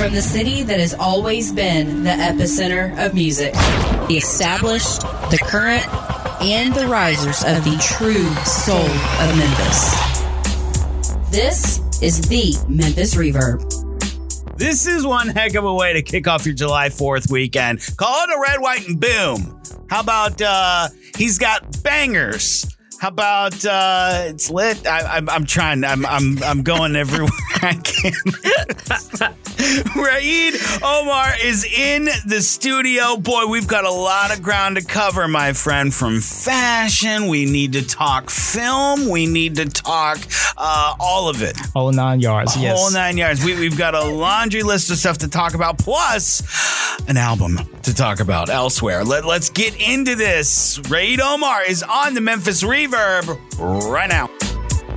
From the city that has always been the epicenter of music, the established, the current, and the risers of the true soul of Memphis. This is the Memphis Reverb. This is one heck of a way to kick off your July 4th weekend. Call it a red, white, and boom. How about uh he's got bangers? How about uh it's lit? I, I'm I'm trying. I'm I'm I'm going everywhere I can. Raid Omar is in the studio. Boy, we've got a lot of ground to cover, my friend. From fashion, we need to talk film. We need to talk uh, all of it. Whole nine yards. Yes. Whole nine yards. We, we've got a laundry list of stuff to talk about, plus an album to talk about elsewhere. Let, let's get into this. Raid Omar is on the Memphis Reverb right now.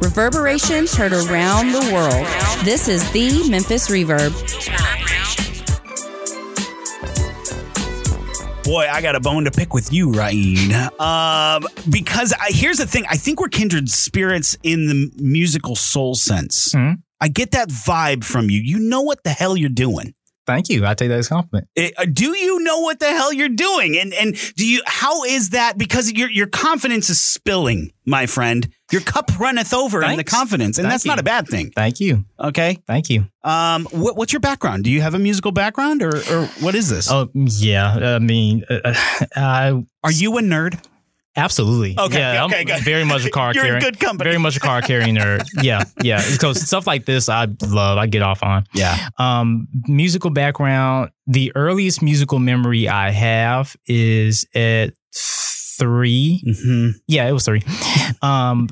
Reverberations heard around the world. This is the Memphis Reverb. Boy, I got a bone to pick with you, Raid. Um, because I, here's the thing: I think we're kindred spirits in the musical soul sense. Mhm. I get that vibe from you. You know what the hell you're doing. Thank you. I take that as a compliment. Eh, uh, do you know what the hell you're doing? And and do you? How is that? Because your your confidence is spilling, my friend. Your cup runneth over in the confidence, and Thank that's you. not a bad thing. Thank you. Okay. Thank you. Um, what, what's your background? Do you have a musical background, or or what is this? Oh yeah. I mean, uh, I Are you a nerd? absolutely. Okay, Yeah, okay, I'm good. very much a car You're in carrying. good company. Very much a car carrying nerd. Yeah, yeah. Because stuff like this, I love. I get off on. Yeah. Um, musical background. The earliest musical memory I have is at three. Mm-hmm. Yeah, it was three. Um,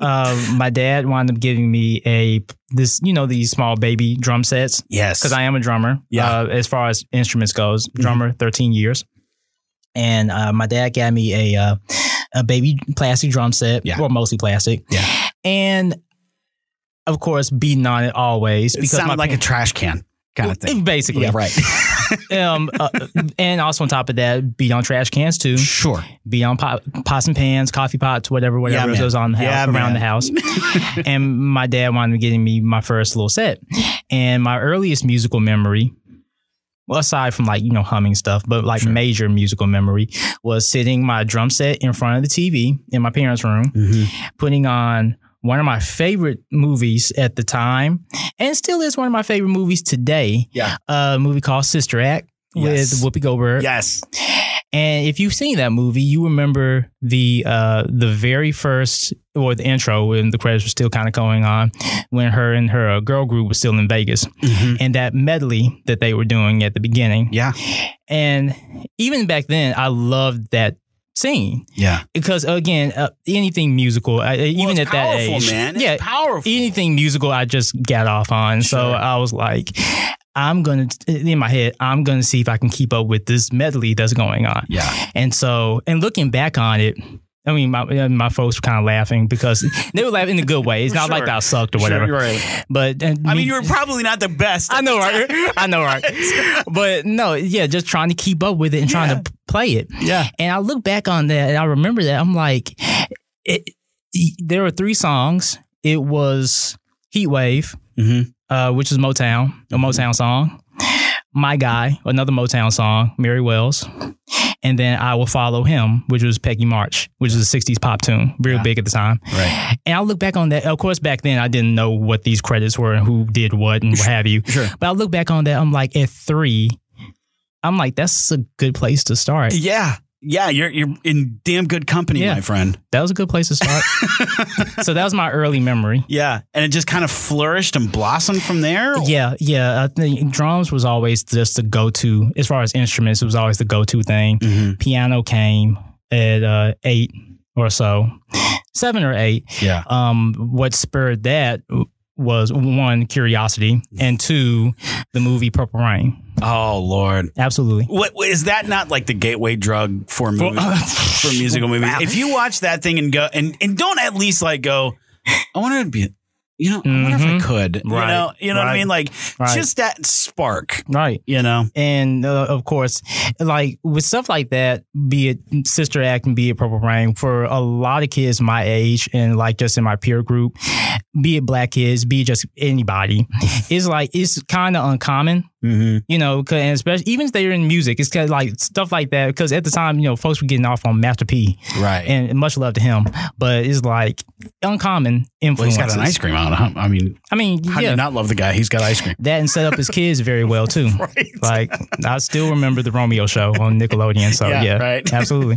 uh, my dad wound up giving me a this, you know, these small baby drum sets Yes. because I am a drummer. Yeah. Uh, as far as instruments goes, drummer, thirteen years. And uh, my dad got me a uh, a baby plastic drum set, Yeah. well, mostly plastic. Yeah. And of course, beating on it always it sounded my like a trash can kind of thing. Basically, Yeah. Right. um, uh, and also on top of that, beat on trash cans too sure. be on pot, pots and pans, coffee pots, whatever, whatever man. goes on the house, Yeah, around man. the house. and my dad wanted getting me my first little set. And my earliest musical memory, well, aside from like, you know, humming stuff, but like major musical memory was sitting my drum set in front of the TV in my parents' room, Mm-hmm. putting on one of my favorite movies at the time, and still is one of my favorite movies today. Yeah. A movie called Sister Act Yes. with Whoopi Goldberg. Yes. And if you've seen that movie, you remember the uh, the very first or the intro when the credits were still kind of going on, when her and her uh, girl group was still in Vegas, and that medley that they were doing at the beginning. Yeah. And even back then, I loved that scene Yeah. because again, uh, anything musical, I, even it's at that age, man. It's yeah, powerful. anything musical, I just got off on. So I was like, I'm gonna in my head, I'm gonna see if I can keep up with this medley that's going on. Yeah. And so, and looking back on it, I mean, my my folks were kind of laughing because they were laughing in a good way. It's not like that I sucked or whatever. Sure, right. But uh, I mean, you were probably not the best. I know, right? I know, right? but no, yeah, just trying to keep up with it and trying Yeah. to play it. Yeah. And I look back on that and I remember that. I'm like, it, there were three songs. It was Heat Wave, Mm-hmm. uh, which is Motown, a Motown song. My Guy, another Motown song, Mary Wells. And then I Will Follow Him, which was Peggy March, which was a 60s pop tune, real Yeah. big at the time. Right. And I look back on that. Of course, back then I didn't know what these credits were and who did what and what have you. Sure. But I look back on that, I'm like, at three, I'm like, that's a good place to start. Yeah. Yeah. You're you're in damn good company, Yeah. my friend. That was a good place to start. so that was my early memory. Yeah. And it just kind of flourished and blossomed from there. Yeah, yeah. I think drums was always just the go to as far as instruments. It was always the go to thing. Mhm. Piano came at uh, eight or so, seven or eight. Yeah. Um, what spurred that was one curiosity, and two the movie Purple Rain. Oh Lord. Absolutely. What what- is that not like the gateway drug for movie, for musical movies? If you watch that thing and go and, and don't at least like go, I want to be you know, I wonder if I Mhm. could. You know, you know what I mean? Like Right. just that spark, Right. you know. And uh, of course, like with stuff like that, be it Sister Act and be it Purple Rain, for a lot of kids my age and like just in my peer group, be it black kids, be it just anybody, it's like it's kind of uncommon Mm-hmm. You know, 'cause- and especially even if they're in music, it's kind of like stuff like that. Because at the time, you know, folks were getting off on Master P, Right. and much love to him, but it's like uncommon well, he's got an ice cream out. I mean, I mean, how do you not love the guy? He's got ice cream. that and set up his kids very well too. Right. Like I still remember the Romeo show on Nickelodeon. So Yeah, yeah, right. absolutely.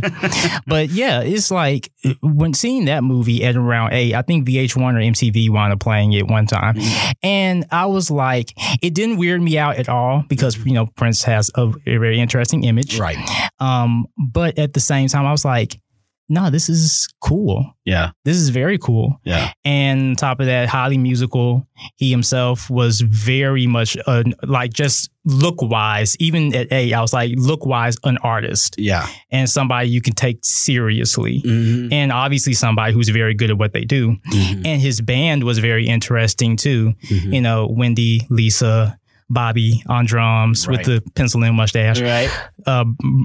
but yeah, it's like when seeing that movie at around eight, I think VH1 or MTV wound up playing it one time, Mm-hmm. and I was like, it didn't weird me out at all because you know Prince has a, a very interesting image, Right. Um, but at the same time, I was like, no, this is cool. Yeah. This is very cool. Yeah. And on top of that, highly musical. He himself was very much uh, like just look wise. Even at eight, I was like look wise, an artist Yeah. and somebody you can take seriously. Mm-hmm. And obviously somebody who's very good at what they do. Mhm. And his band was very interesting too. Mhm. You know, Wendy, Lisa, Bobby on drums Right. with the pencil in mustache, Right. uh,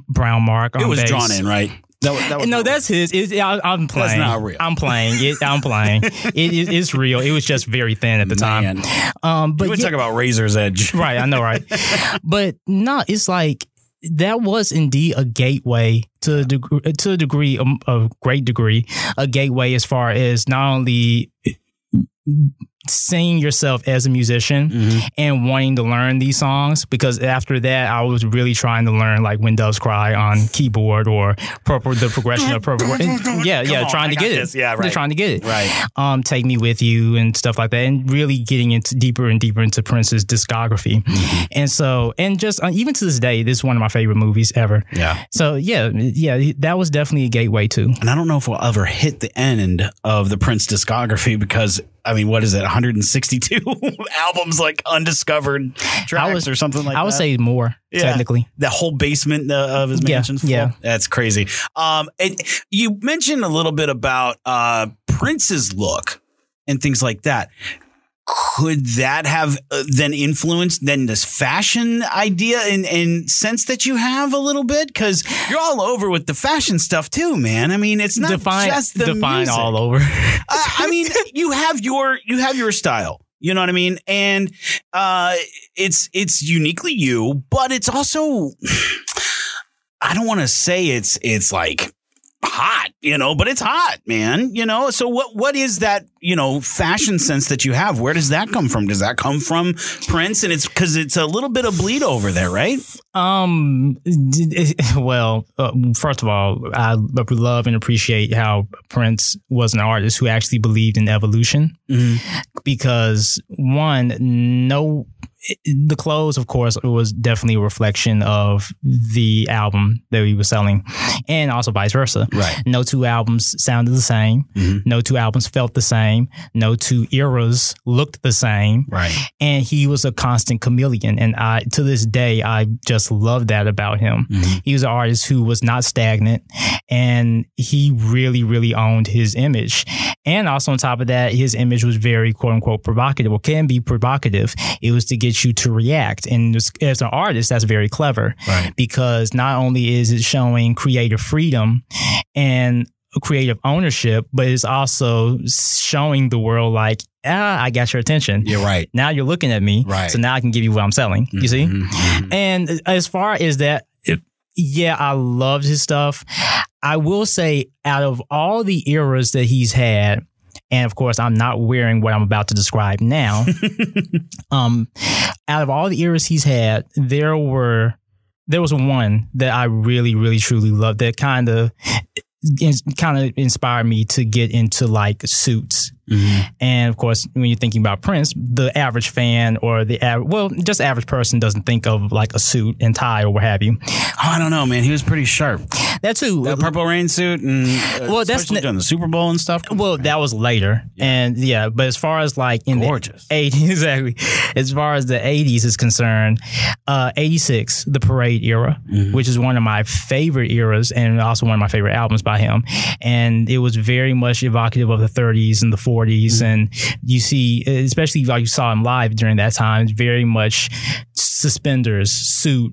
Brown Mark on It was bass. drawn in, right? That was, that was No, that's his. It, I, I'm playing. That's not real. I'm playing it. I'm playing. it, it, it's real. It was just very thin at the time. Man. Um, You but would yeah- talk about Razor's Edge. right, I know, right? but no, it's like that was indeed a gateway to a degree, to a degree, um, a great degree, a gateway as far as not only seeing yourself as a musician Mm-hmm. and wanting to learn these songs because after that I was really trying to learn like when doves cry on keyboard or purple the progression of purple and- yeah yeah on, trying I to get this. it Yeah, They're right. trying to get it Right. um, Take Me With You and stuff like that, and really getting into deeper and deeper into Prince's discography. Mm-hmm. And so, and just uh, even to this day, this is one of my favorite movies ever. Yeah. So yeah, yeah, that was definitely a gateway too. And I don't know if we'll ever hit the end of the Prince discography because I mean, what is it? 162 albums, like undiscovered tracks was- or something like that. I would say more Yeah. technically. the whole basement uh, of his Yeah, yeah. That's crazy. Um, and you mentioned a little bit about uh, Prince's look and things like that. Could that have uh, then influenced then this fashion idea and, and sense that you have a little bit? Because you're all over with the fashion stuff too, man. I mean, it's not define just the define music. all over. I, I mean, you have your you have your style. You know what I mean? And uh, it's it's uniquely you, but it's also I don't want to say it's it's like hot, you know, but it's hot, man. You know, so what what is that, you know, fashion sense that you have? Where does that come from? Does that come from Prince? And it's because it's a little bit of bleed over there, right? Um. Well, uh, first of all, I love and appreciate how Prince was an artist who actually believed in evolution. Because one, no, the clothes, of course, was definitely a reflection of the album that he was selling, and also vice versa. Right. No two albums sounded the same. Mhm. No two albums felt the same. No two eras looked the same Right. and he was a constant chameleon and i to this day i just love that about him Mhm. he was an artist who was not stagnant and he really really owned his image and also on top of that his image was very quote unquote provocative or can be provocative it was to get you to react and as- an artist that's very clever Right. because not only is it showing creative freedom and creative ownership but it's also showing the world like ah i got your attention You're right. now you're looking at me. Right. So now I can give you what I'm selling. You see? Mhm, mhm. And as far as that, yeah, I loved his stuff. I will say, out of all the eras that he's had, and of course, I'm not wearing what I'm about to describe now. um, out of all the eras he's had, there were there was one that I really, really, truly loved that kind of kind of inspired me to get into like suits. Mhm. And of course, when you're thinking about Prince, the average fan or the av- well, just average person doesn't think of like a suit and tie or what have you. Oh, I don't know, man. He was pretty sharp. That too. That purple rain suit and uh, Well, that's especially during the Super Bowl and stuff. well, that was later, and yeah. But as far as like in Gorgeous. the 80s, exactly. As far as the 80s is concerned, uh, 86, the Parade era, Mm-hmm. which is one of my favorite eras, and also one of my favorite albums by him. And it was very much evocative of the 30s and the 40s, Mm-hmm. and you see, especially like you saw him live during that time, very much suspenders, suit,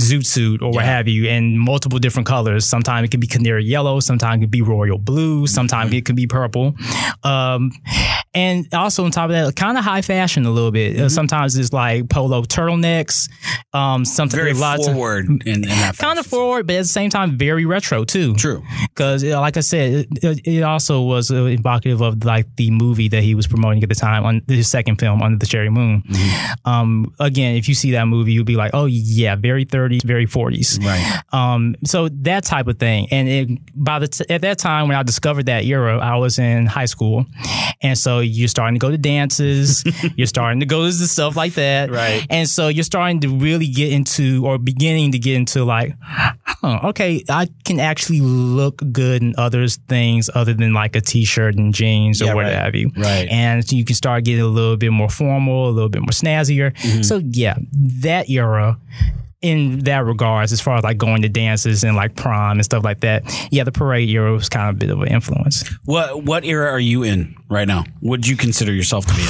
zoot suit, or what have you, in multiple different colors. Sometimes it could be canary yellow, sometimes it could be royal blue, sometimes it could be purple. Um, and also on top of that, kind of high fashion a little bit. Uh, sometimes it's like polo turtlenecks, um, something Very lot of- forward in, in that. kind of forward, but at the same time, very retro too. True. Because, like I said, it, it also was uh, evocative of like the movie that he was promoting at the time on his second film, Under the Cherry Moon. Um, again, if you see that movie, you'll be like, oh yeah, very 30s, very 40s. Right. Um, so that type of thing. And it, by the t- at that time when I discovered that era, I was in high school, and so you're starting to go to dances, you're starting to go to stuff like that, Right. And so you're starting to really get into or beginning to get into like, huh, okay, I can actually look good in other things other than like a t-shirt and jeans Yeah, or what right. have you, Right. And so you can start getting a little bit more formal, a little bit more snazzier. Mm-hmm. So yeah, that era in that regards, as far as like going to dances and like prom and stuff like that, yeah, the parade era was kind of a bit of an influence. What what era are you in right now? Would you consider yourself to be in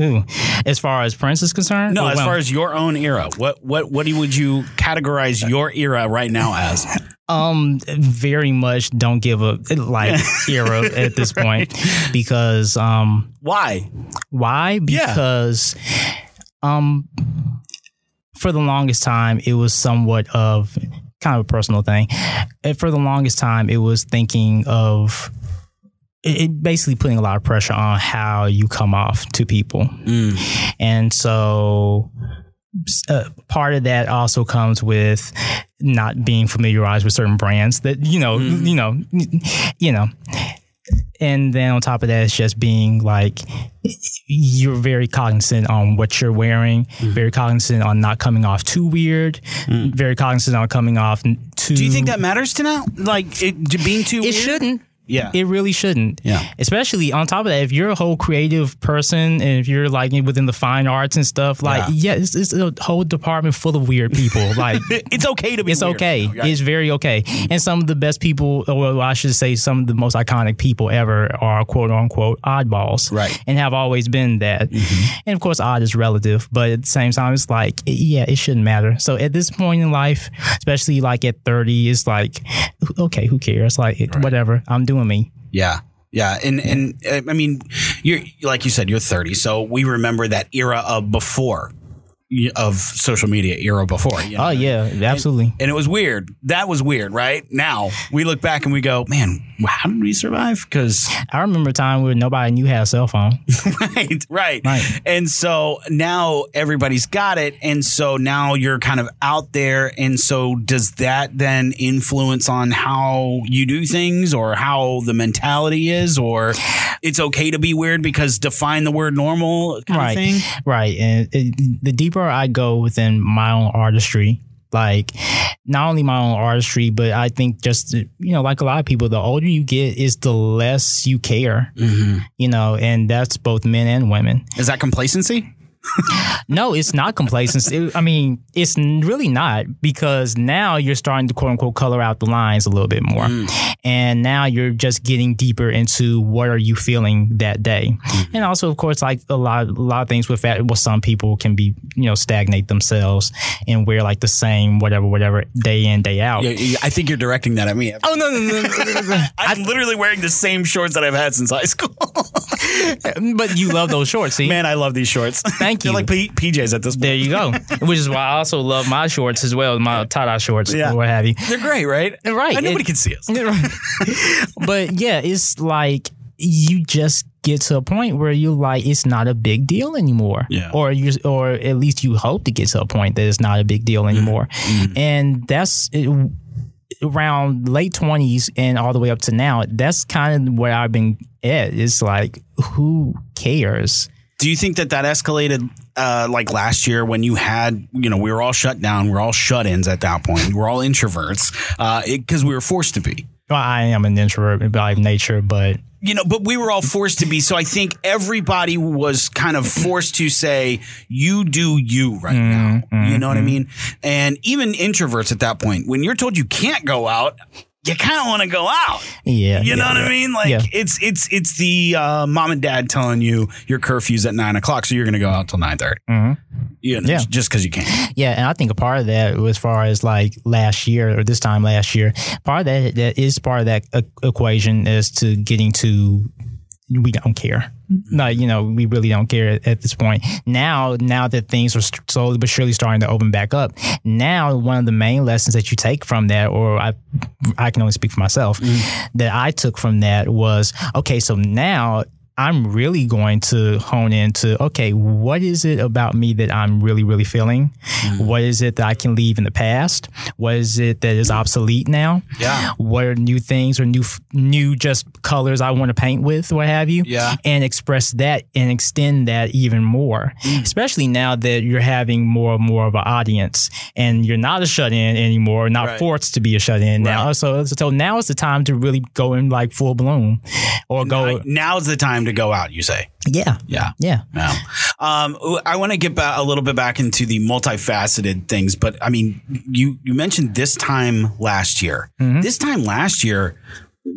Ooh. As far as Prince is concerned. No, as well, far as your own era. What what what would you categorize your era right now as? um, very much don't give a like era at this point because um, Why? why? Yeah. Because um, for the longest time, it was somewhat of kind of a personal thing. And for the longest time, it was thinking of it, it basically putting a lot of pressure on how you come off to people. Mm. And so uh, part of that also comes with not being familiarized with certain brands that you know, mm-hmm. you know, you know. And then on top of that, it's just being like you're very cognizant on what you're wearing, mm. very cognizant on not coming off too weird, mm. very cognizant on coming off n- too. Do you think that matters to now? Like it to being too it weird? shouldn't? Yeah. It really shouldn't. Yeah. Especially on top of that, if you're a whole creative person and if you're like within the fine arts and stuff, like, Yeah. yeah, it's, it's a whole department full of weird people. Like, it's okay to be it's weird. okay. Yeah. It's very okay. And some of the best people, or well, I should say, some of the most iconic people ever are quote unquote oddballs. Right. Mm-hmm. And have always been that. And of course, odd is relative, but at the same time, it's like, yeah, it shouldn't matter. So at this point in life, especially like at 30, it's like, okay, who cares? Like, whatever. I'm doing me. Yeah. Yeah, and and I mean, you're like you said, you're 30, so we remember that era of before of social media era before. you know? Oh, yeah, absolutely. and it was weird. That was weird, right? Now we look back and we go, man, how did we survive? Because I remember a time where nobody knew had a cell phone. right, right, Right. And so now everybody's got it, and so now you're kind of out there, and so does that then influence on how you do things, or how the mentality is, or it's okay to be weird because define the word normal kind right. of thing? Right. And it, the deeper I go within my own artistry, like not only my own artistry, but I think just, you know, like a lot of people, the older you get is the less you care, mm-hmm. you know, and that's both men and women. Is that complacency? No, it's not complacency. I mean, it's really not because now you're starting to quote unquote color out the lines a little bit more. Mm. And now you're just getting deeper into what are you feeling that day. Mm-hmm. And also, of course, like a lot, a lot of things with that, well, some people can be, you know, stagnate themselves and wear like the same whatever, whatever day in, day out. Yeah, I think you're directing that at me. Oh, no, no, no, no, no, no. I'm literally wearing the same shorts that I've had since high school. but you love those shorts, see? Man, I love these shorts. Thank They're you. like P- PJs at this point. There you go. Which is why I also love my shorts as well, my tie-dye shorts Yeah. or what have you. They're great, right? Right. And nobody It- can see us. but yeah, it's like you just get to a point where you're like, it's not a big deal anymore. Yeah. Or you, or at least you hope to get to a point that it's not a big deal anymore. Mm-hmm. And that's it, around late twenties and all the way up to now. That's kind of where I've been at. It's like, who cares? Do you think that that escalated uh, like last year when you had, you know, we were all shut down, we're all shut ins at that point, we're all introverts uh, because we were forced to be. Well, I am an introvert by nature, but You know, but we were all forced to be. So I think everybody was kind of forced to say, you do you right mm-hmm. now. You know what I mm-hmm. mean? And even introverts at that point, when you're told you can't go out, you kind of want to go out. yeah, You yeah, know what yeah. I mean? Like Yeah. it's it's it's the uh, mom and dad telling you your curfew's at nine o'clock, so you're going to go out till nine thirty. You know, Yeah. just because you can. Yeah, and I think a part of that, as far as like last year or this time last year, part of that that is part of that equation as to getting to we don't care. Mm-hmm. No, you know, we really don't care at, at this point. Now, now that things are slowly but surely starting to open back up, now one of the main lessons that you take from that, or I, I can only speak for myself, mm-hmm. that I took from that was okay. So now I'm really going to hone into okay, what is it about me that I'm really, really feeling? Mm-hmm. What is it that I can leave in the past? What is it that is obsolete now? Yeah. What are new things or new, new just colors I want to paint with, what have you? Yeah. And express that and extend that even more, mm. especially now that you're having more and more of an audience and you're not a shut in anymore, not Right. forced to be a shut in now. Right. So, so now is the time to really go in like full bloom or go, Now, now's the time to go out. You say, yeah, yeah. yeah. No. Um, I want to get back a little bit back into the multifaceted things, but I mean, you you mentioned this time last year. This time last year,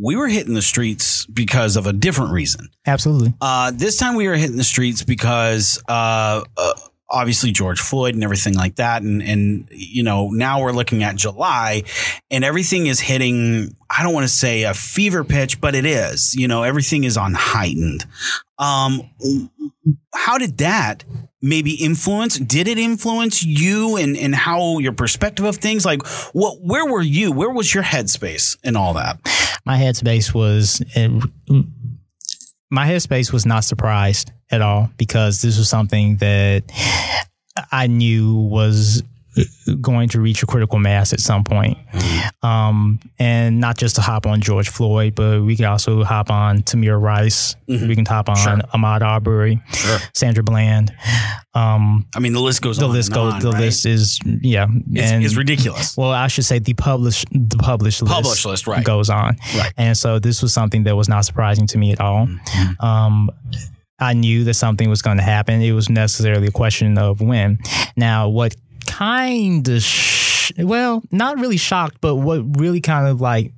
we were hitting the streets because of a different reason. Absolutely. Uh, this time we were hitting the streets because uh, uh, obviously George Floyd and everything like that, and and you know now we're looking at July, and everything is hitting. I don't want to say a fever pitch, but it is. You know, everything is on heightened. Um, how did that maybe influence? Did it influence you and and how your perspective of things? Like, what? Where were you? Where was your headspace and all that? my headspace was my headspace was not surprised at all because this was something that I knew was going to reach a critical mass at some point. Um, and not just to hop on George Floyd, but we could also hop on Tamir Rice. We can hop on Ahmaud Arbery, Sure. Sandra Bland. Um, I mean, the list goes the on. list goes. on, The right? list is yeah, It's, and it's ridiculous. well, I should say the published the published list, Published list, right. goes on, Right. And so this was something that was not surprising to me at all. Mm-hmm. Um, I knew that something was going to happen. It was necessarily a question of when. Now, what kind of sh- well, not really shocked, but what really kind of like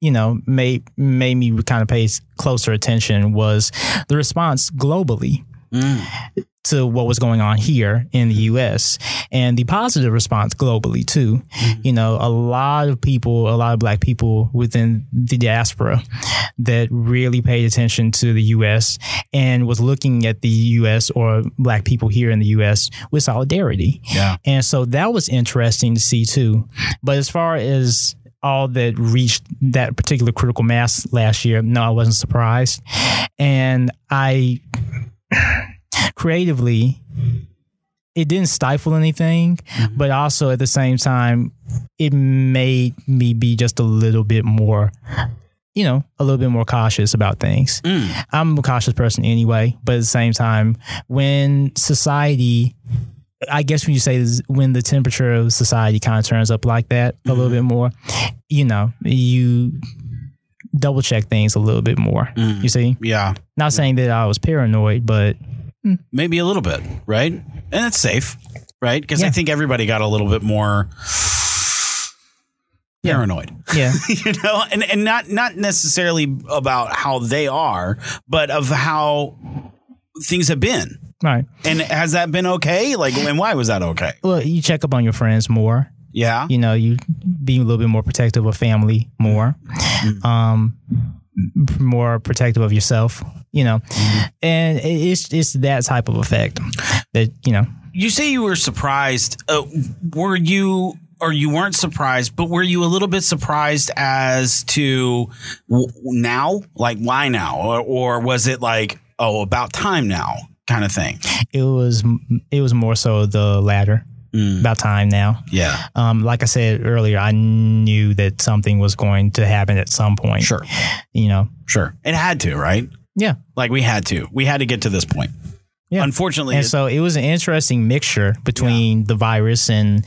you know made made me kind of pay closer attention was the response globally mm. To what was going on here in the US and the positive response globally too. Mm-hmm. You know, a lot of people, a lot of black people within the diaspora that really paid attention to the US and was looking at the US or black people here in the US with solidarity. Yeah. And so that was interesting to see too. But as far as all that reached that particular critical mass last year, no, I wasn't surprised. And I creatively, it didn't stifle anything, mm-hmm. but also at the same time, it made me be just a little bit more, you know, a little bit more cautious about things. Mm. I'm a cautious person anyway, but at the same time, when society, I guess when you say this, when the temperature of society kind of turns up like that a little mm-hmm. bit more, you know, you double check things a little bit more. Mm. You see? Yeah. Not saying that I was paranoid, but Maybe a little bit, right? And it's safe, right? Because I think everybody got a little bit more Yeah. paranoid. yeah. you know, and, and not not necessarily about how they are, but of how things have been. right. And has that been okay? Like, and why was that okay? Well, you check up on your friends more. Yeah. You know, you being a little bit more protective of family more. Um, more protective of yourself, you know, and it's it's that type of effect that you know. You say you were surprised. Uh, were you, or you weren't surprised, but were you a little bit surprised as to w- now? Like, why now? Or, or was it like, oh, about time now kind of thing? It was it was more so the latter. About time now. Yeah. Um, like I said earlier, I knew that something was going to happen at some point. Sure. You know. Sure. It had to, right? Yeah. Like, we had to. We had to get to this point. Yeah. Unfortunately, and it- so it was an interesting mixture between the virus and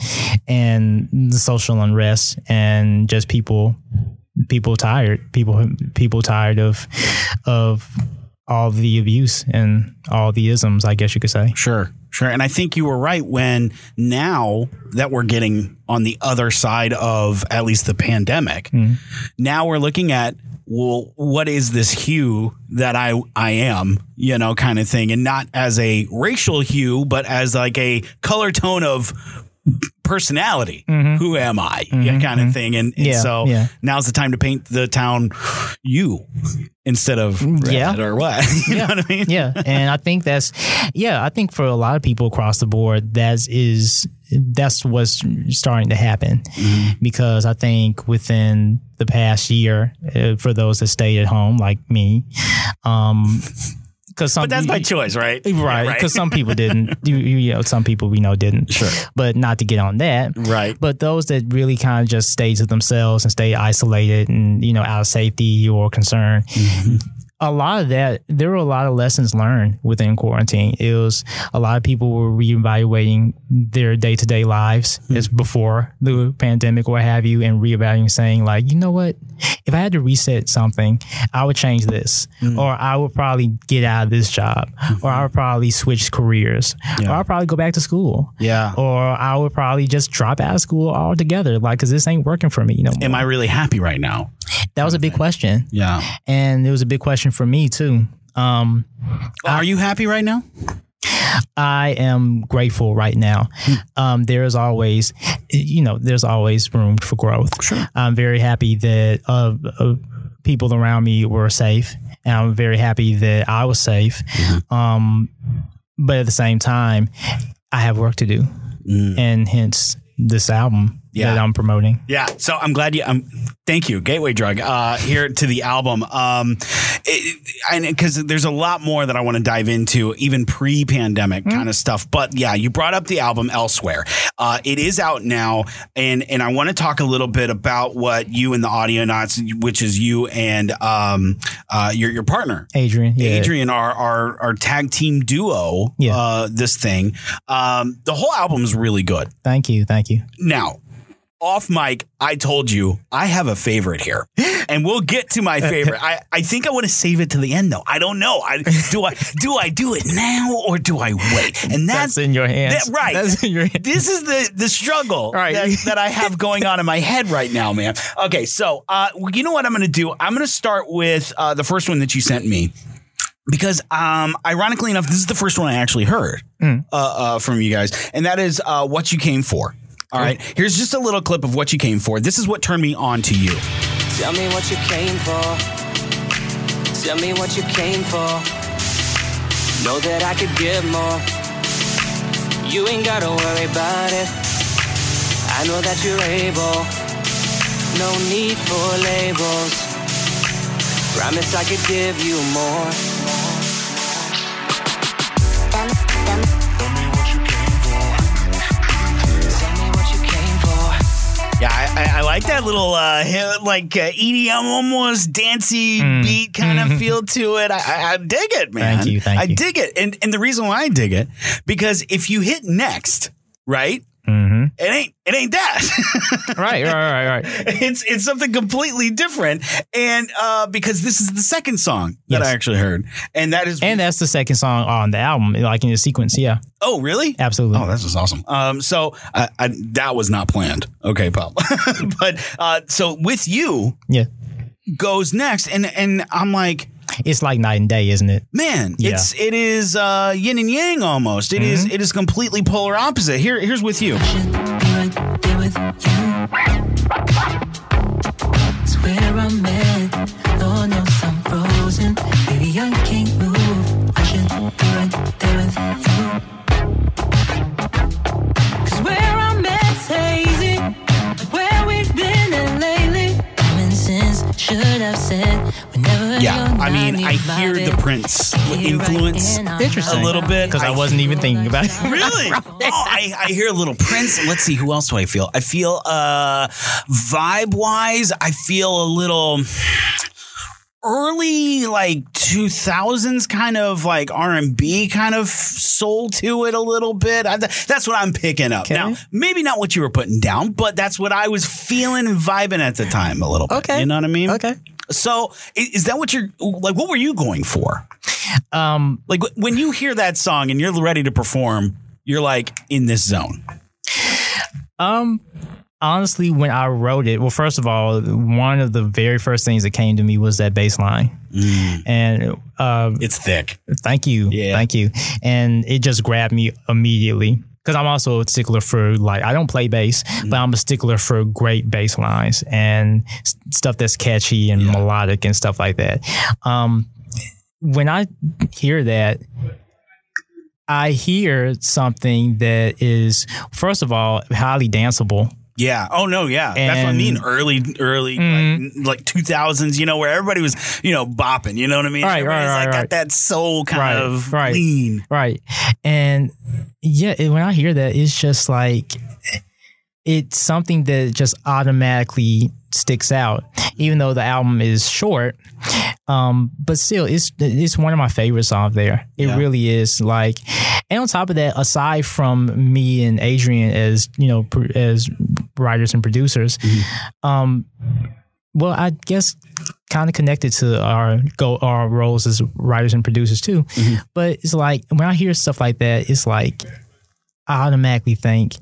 and the social unrest and just people people tired people people tired of of all the abuse and all the isms I guess you could say Sure, sure. And I think you were right when now that we're getting on the other side of at least the pandemic, mm-hmm. now we're looking at well, what is this hue that I I am, you know, kind of thing, and not as a racial hue, but as like a color tone of personality. Who am I? Yeah, kind of thing. And, and Yeah, so yeah. now's the time to paint the town you instead of Yeah. or what. you know what I mean? yeah, and I think that's yeah. I think for a lot of people across the board, that is that's what's starting to happen Mm-hmm. because I think within the past year, uh, for those that stayed at home like me, um, because some But that's my choice, right? Right, because some people didn't. You, you know, some people we know didn't. Sure. But not to get on that. Right. But those that really kind of just stayed to themselves and stayed isolated and you know out of safety or concern. Mm-hmm. A lot of that, there were a lot of lessons learned within quarantine. It was a lot of people were reevaluating their day to day lives hmm. as before the pandemic, what have you, and reevaluating, saying like, you know what, if I had to reset something, I would change this, hmm. or I would probably get out of this job, hmm. or I would probably switch careers, or I'd probably go back to school, Yeah. or I would probably just drop out of school altogether, like because this ain't working for me. You know, Am I really happy right now? that was a big question, Yeah. and it was a big question for me too. Um, Are you happy right now? I am grateful right now. Um, there's always, you know, there's always room for growth. Sure. I'm very happy that uh, uh, people around me were safe, and I'm very happy that I was safe. Um, but at the same time, I have work to do, and hence this album Yeah. that I'm promoting. Yeah. So I'm glad you. Um, thank you, Gateway Drug. Uh, here to the album. Um, because there's a lot more that I want to dive into, even pre-pandemic kind of stuff. But yeah, you brought up the album Elsewhere. Uh, it is out now, and and I want to talk a little bit about what you and the audio Audionauts, which is you and um, uh, your your partner. Adrian, yeah. Adrian, our, our our tag team duo, Yeah. uh, this thing. Um, the whole album is really good. Thank you, thank you. Now, off mic, I told you I have a favorite here, and we'll get to my favorite. I, I think I want to save it to the end, though. I don't know. I do I do I do it now or do I wait? And that's, That's in your hands. that- right. That's in your hands. This is the the struggle Right. that, that I have going on in my head right now, man. Okay, so uh, you know what I'm going to do? I'm going to start with uh, the first one that you sent me. Because, um, ironically enough, this is the first one I actually heard Hmm. uh, uh, from you guys, and that is uh, "What You Came For." All right, here's just a little clip of what you came for. This is what turned me on to you. Tell me what you came for. Tell me what you came for. Know that I could give more. You ain't gotta worry about it. I know that you're able. No need for labels. Promise I could give you more. Yeah, I, I, like that little uh, like uh, EDM almost dancey beat kind of feel to it. I, I, dig it, man. Thank you, thank I you. dig it, and and the reason why I dig it because if you hit next, right, Mm-hmm. It ain't it ain't that. Right, right, right, right. it's it's something completely different, and uh, because this is the second song that Yes. I actually heard, and that is And that's the second song on the album, like in the sequence. Yeah, oh really absolutely. Oh, that's just awesome. Um, so I, I, that was not planned. Okay, Pop. but uh, so with you yeah. goes next, and and I'm like, It's like night and day, isn't it? man, Yeah. it's it is uh, yin and yang almost. It is it is completely polar opposite. Here here's with you. should be right should have said whenever Yeah, I mean, I hear the Prince get right influence in, Interesting. a little bit Because I wasn't even thinking about it. Really? oh, I, I hear a little Prince. Let's see, who else do I feel? I feel uh vibe wise, I feel a little early like 2000s kind of like R&B kind of soul to it a little bit. I, that's what I'm picking up. Okay. Now, maybe not what you were putting down, but that's what I was feeling and vibing at the time a little bit. Okay. You know what I mean? Okay. So, is that what you're like what were you going for? Um, Like when you hear that song and you're ready to perform, you're like in this zone. um, honestly, when I wrote it, well, first of all, one of the very first things that came to me was that bass line. And uh, It's thick. thank you. Yeah. Thank you. And it just grabbed me immediately because I'm also a stickler for like I don't play bass, Mm-hmm. but I'm a stickler for great bass lines and s- stuff that's catchy and melodic and stuff like that. Um, when I hear that, I hear something that is first of all highly danceable. Yeah. Oh no. Yeah. That's what I mean. Early, early, Mhm. like, like 2000s. You know, where everybody was, you know, bopping. You know what I mean? Right, right, Everybody's, right, like, right. Got that soul kind Right, of right. lean. Right. And yeah, when I hear that, it's just like it's something that just automatically sticks out, even though the album is short. Um, but still, it's it's one of my favorite songs there. It Yeah. really is. Like, and on top of that, aside from me and Adrian as you know as writers and producers, um, well, I guess kind of connected to our go our roles as writers and producers too. But it's like when I hear stuff like that, it's like I automatically think,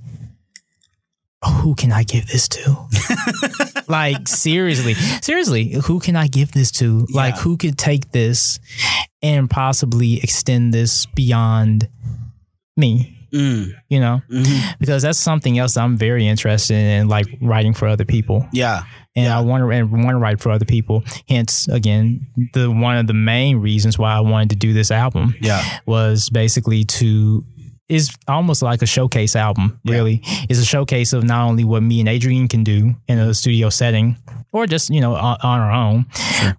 who can I give this to? like seriously, seriously, who can I give this to? Like who could take this and possibly extend this beyond me? Mm. You know, hmm because that's something else I'm very interested in, like writing for other people Yeah. and I want to and want to write for other people. Hence, again, the one of the main reasons why I wanted to do this album Yeah. was basically to is almost like a showcase album. Really, it's a showcase of not only what me and Adrian can do in a studio setting or just you know on, on our own,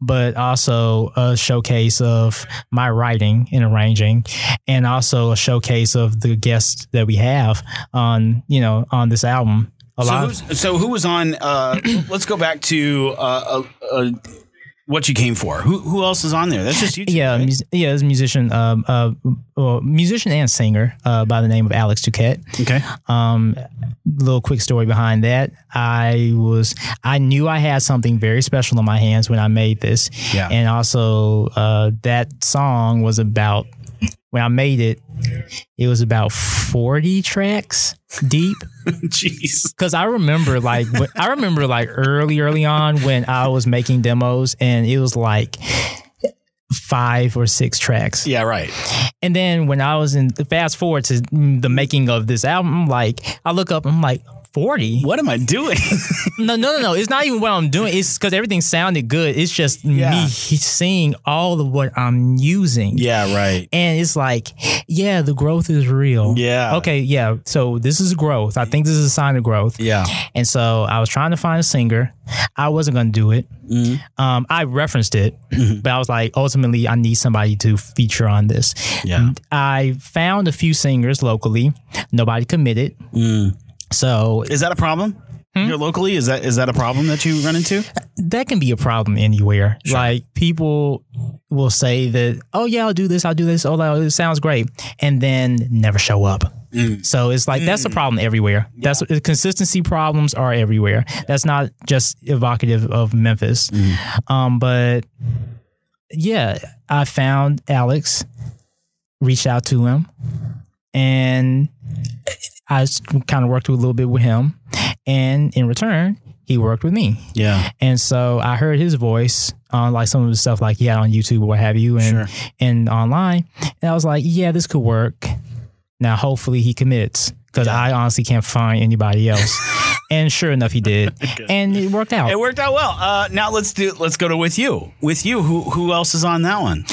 but also a showcase of my writing and arranging, and also a showcase of the guests that we have on you know on this album. A So, lot so who was on? Uh, let's go back to uh, uh, uh, what you came for. Who who else is on there? That's just you. two, Yeah, right? mus- yeah, it's a musician, um, uh, well, musician and singer uh, by the name of Alex Duquette. Okay. Um, little quick story behind that. I was, I knew I had something very special in my hands when I made this, Yeah. and also uh, that song was about when I made it. It was about forty tracks deep. Jeez. Cause I remember like when- I remember like early early on when I was making demos and it was like five or six tracks. Yeah. Right. And then when I was in fast forward to the making of this album, I'm like I look up, I'm like 40. What am I doing? No, no, no, no. It's not even what I'm doing. It's because everything sounded good. It's just Yeah. me seeing all of what I'm using. yeah. Right. And it's like, yeah, the growth is real. Yeah. Okay, yeah. So this is growth. I think this is a sign of growth. Yeah. And so I was trying to find a singer. I wasn't going to do it. Mm-hmm. Um, I referenced it, but I was like, ultimately, I need somebody to feature on this. Yeah. I found a few singers locally. Nobody committed. Mm. So Is that a problem? Hmm? Here locally, is that is that a problem that you run into? that can be a problem anywhere. Like people will say that, oh yeah, I'll do this, I'll do this. Oh, that it sounds great, and then never show up. So it's like that's a problem everywhere. That's the consistency problems are everywhere. That's not just evocative of Memphis. Um, but yeah, I found Alex, reached out to him, and I kind of worked a little bit with him, and in return, he worked with me. Yeah. And so I heard his voice on like some of the stuff like he had on YouTube or what have you and Sure. and online. And I was like, yeah, this could work. Now hopefully he commits because I honestly can't find anybody else. and sure enough, he did, and it worked out. It worked out well. Uh, now let's do. Let's go to with you. With you, who who else is on that one?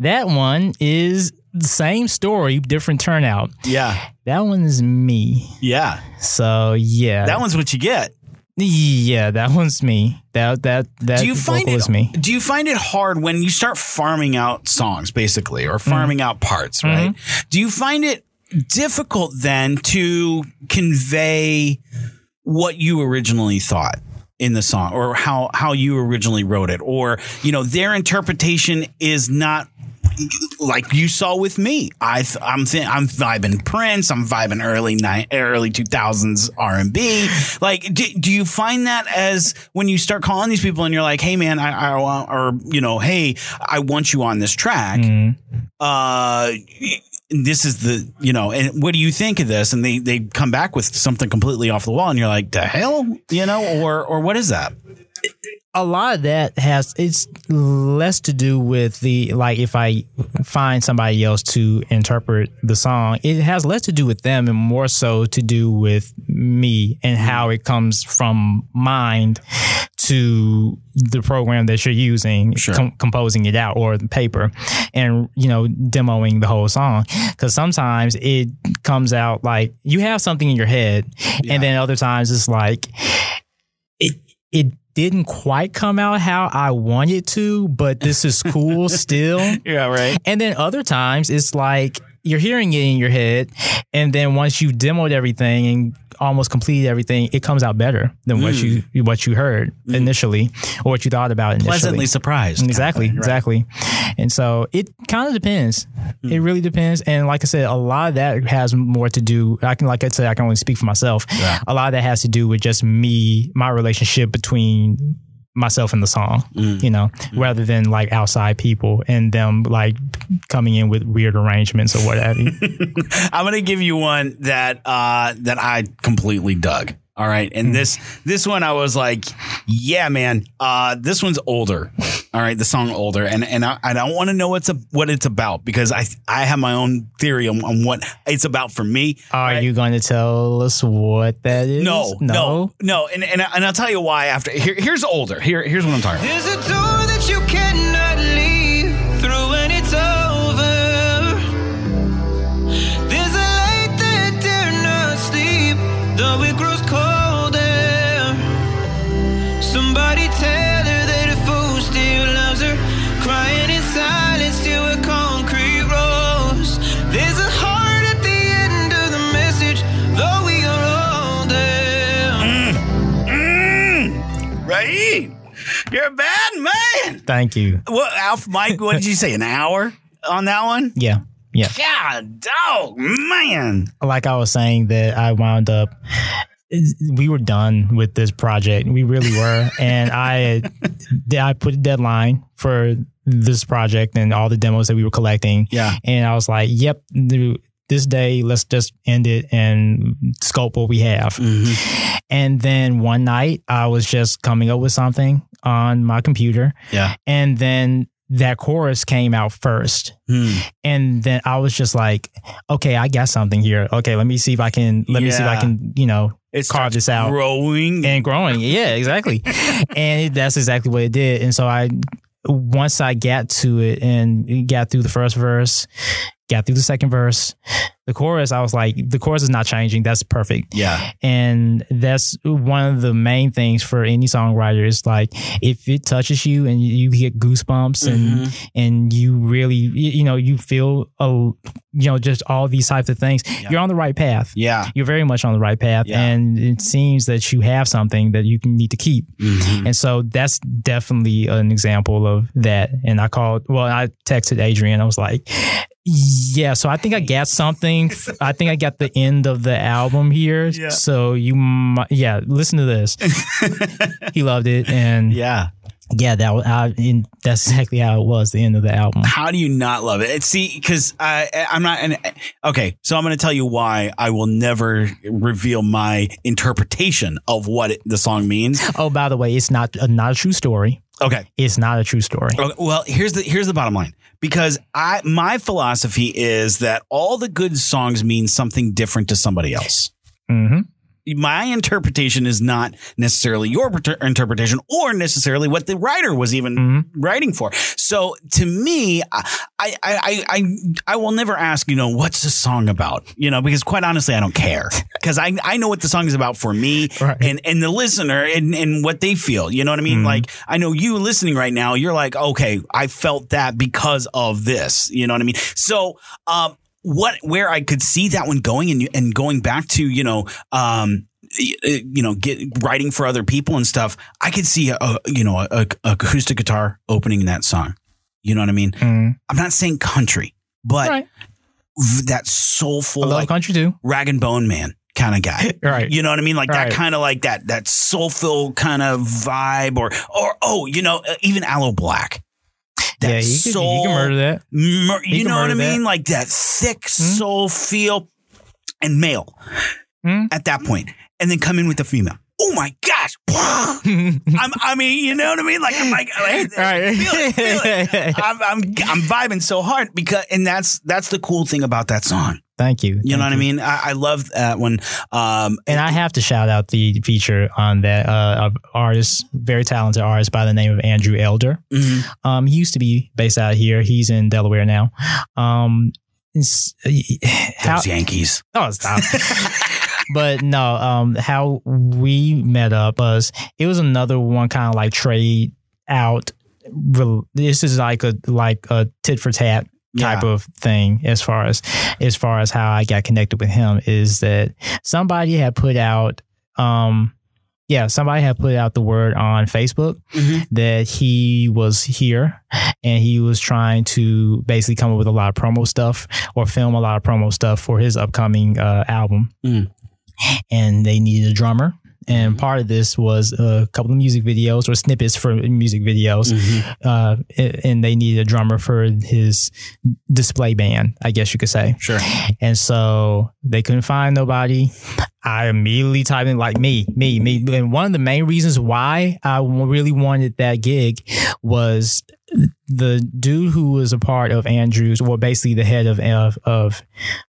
That one is the same story, different turnout. Yeah. That one is me. Yeah. So yeah, That one's what you get. yeah, that one's me. That that that do you find vocal it is me. do you find it hard when you start farming out songs basically or farming Mm-hmm. out parts right do you find it difficult then to convey what you originally thought in the song or how how you originally wrote it or you know their interpretation is not like you saw with me, I th- I'm th- I'm vibing Prince, I'm vibing early ni- early 2000s R&B. Like, do, do you find that as when you start calling these people and you're like, hey man, I, I want, or you know, hey, I want you on this track. Uh, this is the you know, and what do you think of this? And they they come back with something completely off the wall, and you're like, the hell, you know, or or what is that? a lot of that has it's less to do with the like if I find somebody else to interpret the song, it has less to do with them and more so to do with me and mm-hmm. how it comes from mind to the program that you're using, Sure. com- composing it out or the paper, and you know demoing the whole song. Because sometimes it comes out like you have something in your head, and then other times it's like it it didn't quite come out how I wanted to, but this is cool still. Yeah, right. And then other times it's like you're hearing it in your head, and then once you demoed everything and almost completed everything, it comes out better than what you mm. what you heard mm-hmm. initially or what you thought about initially. Pleasantly surprised. kind of Exactly, thing, right? exactly. And so it kind of depends. Mm. It really depends. And like I said, a lot of that has more to do. I can, like I said, I can only speak for myself. A lot of that has to do with just me, my relationship between myself in the song, you know, rather than like outside people and them like coming in with weird arrangements or whatever. I'm gonna give you one that uh, that I completely dug. All right, and this this one I was like, yeah, man, uh, this one's older. All right, the song older, and and I, I don't want to know what's a, what it's about because I I have my own theory on, on what it's about for me. Are right? you going to tell us what that is? No, no, no, and and and I'll tell you why after. Here, here's older. Here, here's what I'm talking about. There's a door that you cannot leave through when it's over. There's a light that dare not sleep, though it grows you're a bad man. Thank you. What, Alf, Mike? What did you say? An hour on that one? Yeah. Yeah. God, dog, man. like I was saying that I wound up we were done with this project. We really were. and I I put a deadline for this project and all the demos that we were collecting. Yeah. And I was like, yep, this day, let's just end it and scope what we have. And then one night I was just coming up with something on my computer. Yeah. And then that chorus came out first. Hmm. And then I was just like, okay, I got something here. Okay, let me see if I can, let me see if I can, you know, It carve starts this out growing. and growing. Yeah, exactly. and it, that's exactly what it did. And so I, once I got to it and got through the first verse, got through the second verse, the chorus, I was like, the chorus is not changing. That's perfect. yeah. And that's one of the main things for any songwriter is like if it touches you and you get goosebumps and and you really you know you feel a you know just all these types of things, you're on the right path. Yeah. You're very much on the right path, Yeah. and it seems that you have something that you can need to keep. Mm-hmm. And so that's definitely an example of that. And I called, well, I texted Adrian. I was like, yeah, so I think I got something. I think I got the end of the album here. Yeah. So you, might, yeah, listen to this. he loved it, and yeah, Yeah. that and that's exactly how it was. The end of the album. How do you not love it? It's- See, because I, I'm not. And okay, so I'm going to tell you why I will never reveal my interpretation of what it, the song means. Oh, by the way, it's not a, not a true story. Okay. It's not a true story. Okay, Well, here's the here's the bottom line. Because I my philosophy is that all the good songs mean something different to somebody else. hmm my interpretation is not necessarily your interpretation or necessarily what the writer was even Mm-hmm. writing for. So to me, I, I, I, I, I will never ask, you know, what's the song about? You know, because quite honestly, I don't care because I, I know what the song is about for me Right. and, and the listener and, and what they feel. You know what I mean? Like I know you listening right now, you're like, okay, I felt that because of this. You know what I mean? So, um, what where I could see that one going and and going back to you know um you know get writing for other people and stuff I could see a, a you know a, a acoustic guitar opening that song you know what I mean Mhm. I'm not saying country but Right. v- that I soulful love like country too. rag and bone man kind of guy Right. you know what I mean like that kind of like that that soulful kind of vibe or or oh you know uh, even Aloe Blacc that yeah, he can, he soul- can murder that. Mur- you know what I mean? that. Like that thick soul feel and male Mhm. at that point, and then come in with the female. Oh my gosh. I'm, I mean, you know what I mean? Like, I'm like, Right. feel it, feel it. I'm, I'm, I'm vibing so hard because, and that's, that's the cool thing about that song. Thank you. You know Thank what I mean? I, I love that one. um, And I have to shout out the feature on that uh, of artist, very talented artist by the name of Andrew Elder. mhm. Um, he used to be based out here. He's in Delaware now. Um, it's- how, those Yankees. oh, stop. But no, um, how we met up was it was another one kind of like trade out. This is like a like a tit for tat type Yeah. of thing as far as as far as how I got connected with him is that somebody had put out um yeah somebody had put out the word on Facebook Mhm. that he was here and he was trying to basically come up with a lot of promo stuff or film a lot of promo stuff for his upcoming uh, album Mm. And they needed a drummer and part of this was a couple of music videos or snippets for music videos Mhm. uh, and they needed a drummer for his display band, I guess you could say. Sure. And so they couldn't find nobody. I immediately typed in like me, me, me. And one of the main reasons why I really wanted that gig was the dude who was a part of Andrews, well, basically the head of of of,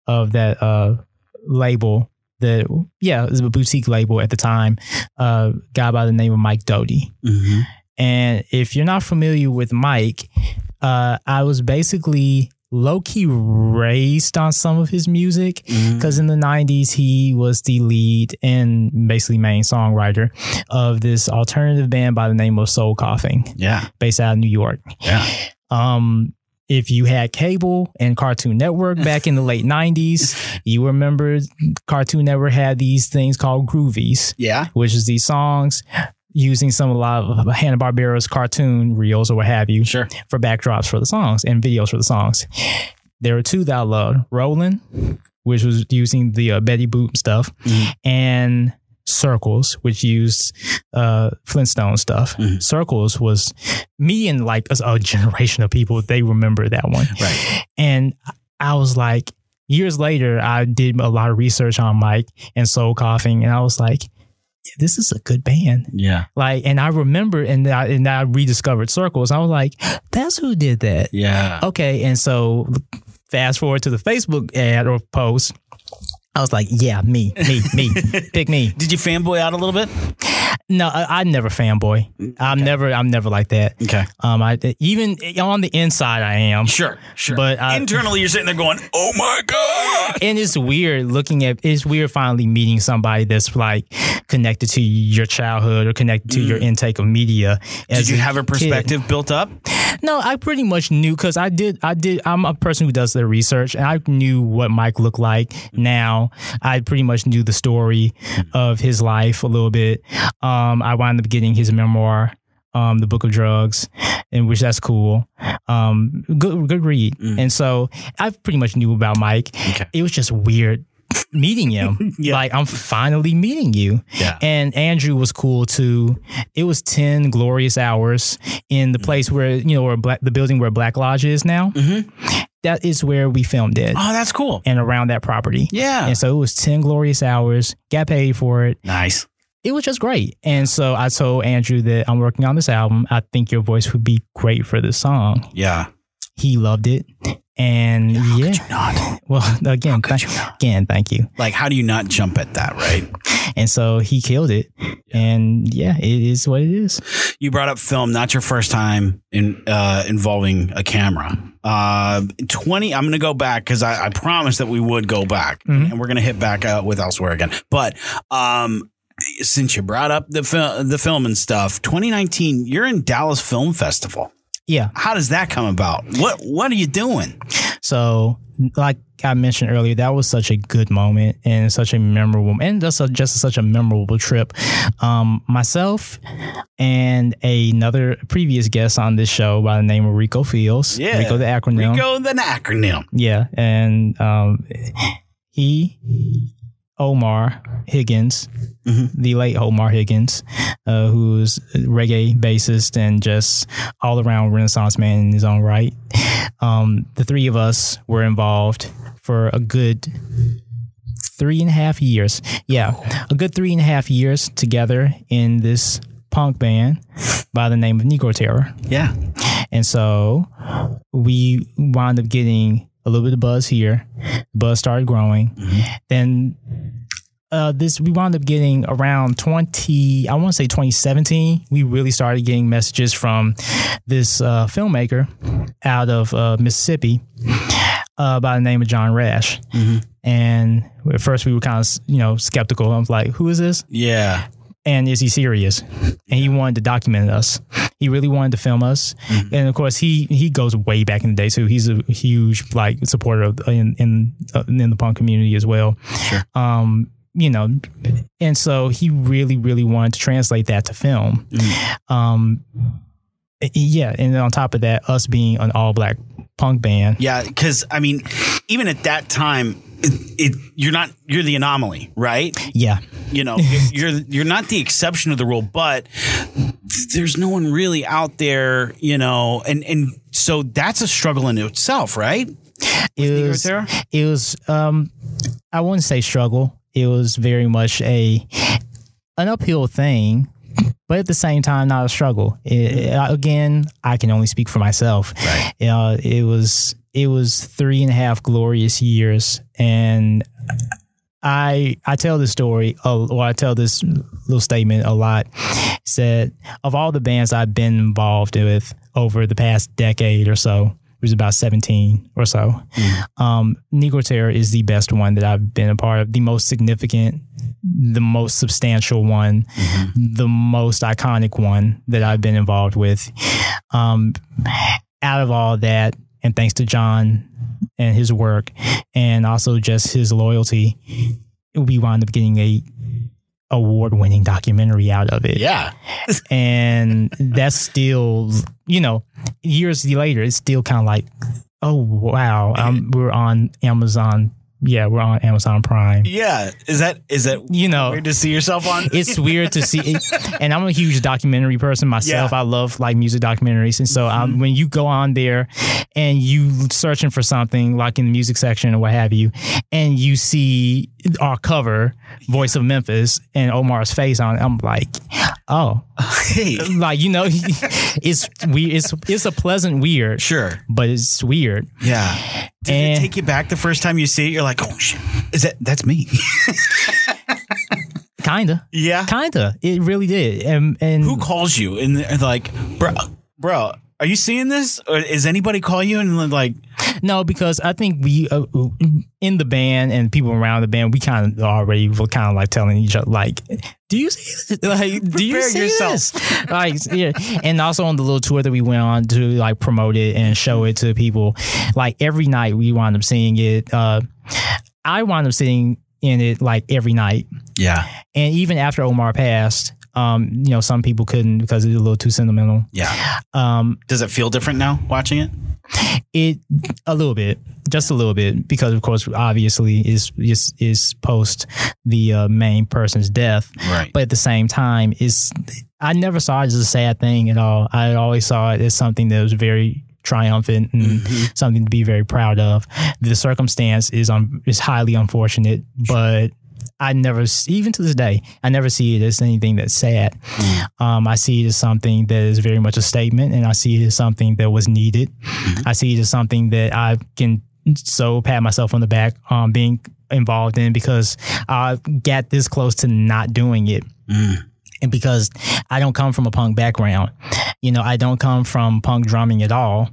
of that uh, label. The yeah, it was a boutique label at the time. Uh, guy by the name of Mike Doughty. Mhm. And if you're not familiar with Mike, uh, I was basically low key raised on some of his music because in the 90s, he was the lead and basically main songwriter of this alternative band by the name of Soul Coughing, Yeah. based out of New York. Yeah. Um, if you had cable and Cartoon Network back in the late 90s, you remember Cartoon Network had these things called groovies Yeah. which is these songs using some a lot of Hanna Barbera's cartoon reels or what have you Sure. for backdrops for the songs and videos for the songs. There were two that I loved: Rolling, which was using the uh, Betty Boop stuff, Mhm. and Circles, which used uh, Flintstone stuff. Mhm. Circles was me and like a, a generation of people. They remember that one, Right. and I was like, years later, I did a lot of research on Mike and Soul Coughing, and I was like, this is a good band. Yeah. Like, and I remember, and I, and I rediscovered Circles. I was like, that's who did that. Yeah. Okay, and so fast forward to the Facebook ad or post. I was like, yeah, me, me, me, pick me. Did you fanboy out a little bit? No, I, I never fanboy. I'm never, I'm never like that. Okay. Um, I even on the inside, I am. Sure. Sure. But I- internally, you're sitting there going, "Oh my god." and it's weird looking at it's weird finally meeting somebody that's like connected to your childhood or connected to your intake of media Did you have a kid. perspective built up? no i pretty much knew because i did i did i'm a person who does their research and i knew what mike looked like now i pretty much knew the story of his life a little bit um i wound up getting his memoir um, the book of drugs, in which that's cool. Um, good, good read. And so I pretty much knew about Mike. Okay. It was just weird meeting him. Yeah. Like I'm finally meeting you. Yeah. And Andrew was cool too. It was 10 glorious hours in the place where, you know, where Black, the building where Black Lodge is now. That is where we filmed it Oh, that's cool. and around that property. Yeah. And so it was 10 glorious hours, got paid for it. Nice. It was just great. And so I told Andrew that I'm working on this album. I think your voice would be great for this song. Yeah. He loved it. And yeah. Could you not? Well, again, th- again, thank you. Like, how do you not jump at that, right? And so he killed it. And yeah, it is what it is. You brought up film, not your first time in uh, involving a camera. Uh, 20, I'm going to go back because I, I promised that we would go back Mhm. and we're going to hit back out with elsewhere again. But um, since you brought up the, fil- the film and stuff, 2019, you're in Dallas Film Festival. Yeah. How does that come about? What What are you doing? So, like I mentioned earlier, that was such a good moment and such a memorable, and just a, just such a memorable trip. Um, myself and another previous guest on this show by the name of Rico Fields. Yeah. Rico the acronym. Rico, the acronym. Yeah, and um, he, Omar Higgins, the late Omar Higgins, uh, who's reggae bassist and just all around Renaissance man in his own right. Um, the three of us were involved for a good three and a half years. Yeah, a good three and a half years together in this punk band by the name of Negro Terror. Yeah. And so we wound up getting a little bit of buzz here. Buzz started growing. Then uh, this we wound up getting around 20 i want to say 2017 we really started getting messages from this uh, filmmaker out of uh, mississippi uh, by the name of john rash and at first we were kind of you know skeptical i was like who is this Yeah. And is he serious? And he wanted to document us. He really wanted to film us. And of course, he he goes way back in the day too. He's a huge like supporter of in in uh, in the punk community as well. Sure. Um, you know, and so he really really wanted to translate that to film. Um, yeah, and on top of that, us being an all black punk band. Yeah, because I mean, even at that time, it, it you're not you're the anomaly, right? Yeah, You know, you're you're- you're not the exception of the rule, but there's no one really out there, you know, and and so that's a struggle in itself, right? it was it was um I wouldn't say struggle. It was very much a an uphill thing, but at the same time not a struggle. It, again, I can only speak for myself. Right. Uh, it was it was three and a half glorious years, and I I tell this story, or I tell this little statement a lot. That of all the bands I've been involved with over the past decade or so, it was about seventeen or so. Um, Negro Terror is the best one that I've been a part of, the most significant, the most substantial one, the most iconic one that I've been involved with. Um, out of all that, and thanks to John and his work, and also just his loyalty, we wound up getting a award-winning documentary out of it Yeah. and that's still you know years later it's still kind of like oh wow um, we're on amazon yeah we're on amazon prime Yeah. Is that is that you know weird to see yourself on? it's weird to see it, and i'm a huge documentary person myself Yeah. i love like music documentaries and so um, when you go on there and you searching for something like in the music section or what have you and you see our cover voice of memphis and omar's face on it i'm like oh hey, like you know it's we it's it's a pleasant weird sure. but it's weird Yeah. Did it And- take you back the first time you see it? You're like, oh shit, is that that's me? kinda yeah. kinda it really did and and Who calls you and like, bro, bro, are you seeing this? Or is anybody call you and like, no because i think we uh, in the band and people around the band we kind of already were kind of like telling each other like do you see this? like do you see yourself. this like yeah and also on the little tour that we went on to like promote it and show it to people like every night we wound up seeing it uh i wound up sitting in it like every night yeah, And even after Omar passed, um, you know, some people couldn't because it's a little too sentimental. yeah. Um, Does it feel different now watching it? it a little bit, just a little bit, because of course, obviously, is is is post the uh, main person's death. Right. But at the same time, is I never saw it as a sad thing at all. I always saw it as something that was very triumphant and something to be very proud of. The circumstance is um is highly unfortunate, but I never, even to this day, I never see it as anything that's sad. Um, I see it as something that is very much a statement, and I see it as something that was needed. I see it as something that I can so pat myself on the back um, being involved in because I got this close to not doing it. And because I don't come from a punk background, you know, I don't come from punk drumming at all.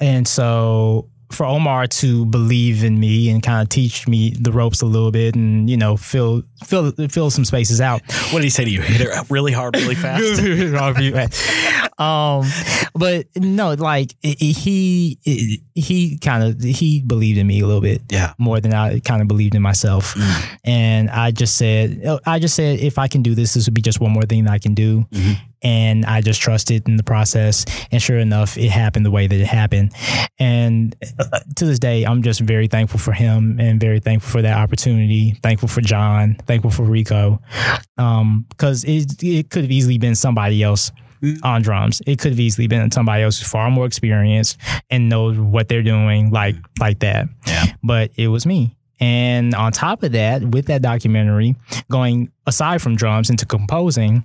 And so for Omar to believe in me and kind of teach me the ropes a little bit and, you know, fill fill fill some spaces out. What did he say to you? Hit it really hard, really fast. um, but no, like he he kind of he believed in me a little bit yeah. more than I kind of believed in myself. And I just said, I just said, if I can do this, this would be just one more thing that I can do. And I just trusted in the process. And sure enough, it happened the way that it happened. And to this day, I'm just very thankful for him and very thankful for that opportunity. Thankful for John. Thankful for Rico. Um, because it, it could have easily been somebody else on drums. It could have easily been somebody else who's far more experienced and knows what they're doing, like like that. Yeah. But it was me, And on top of that, with that documentary, going aside from drums into composing,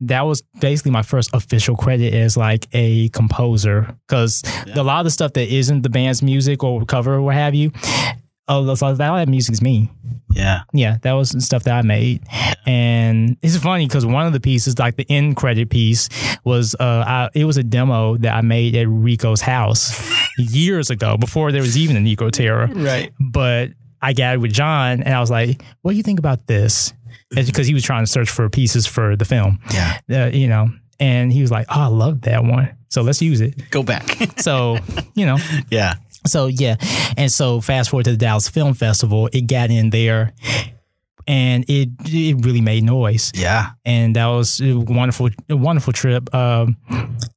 that was basically my first official credit as like a composer because a lot of the stuff that isn't the band's music or cover or what have you, a lot of that music is me. Yeah. Yeah, that was stuff that I made, and it's funny because one of the pieces, like the end credit piece, was uh, I, it was a demo that I made at Rico's house years ago before there was even a Negro Terror. Right. But I got it with John, and I was like, "What do you think about this?" Because he was trying to search for pieces for the film. Yeah. Uh, you know, and he was like, "Oh, I love that one, so let's use it." Go back. So, you know, yeah. so yeah, and so fast forward to the Dallas Film Festival, it got in there, and it it really made noise, Yeah. and that was a wonderful, a wonderful trip. Um,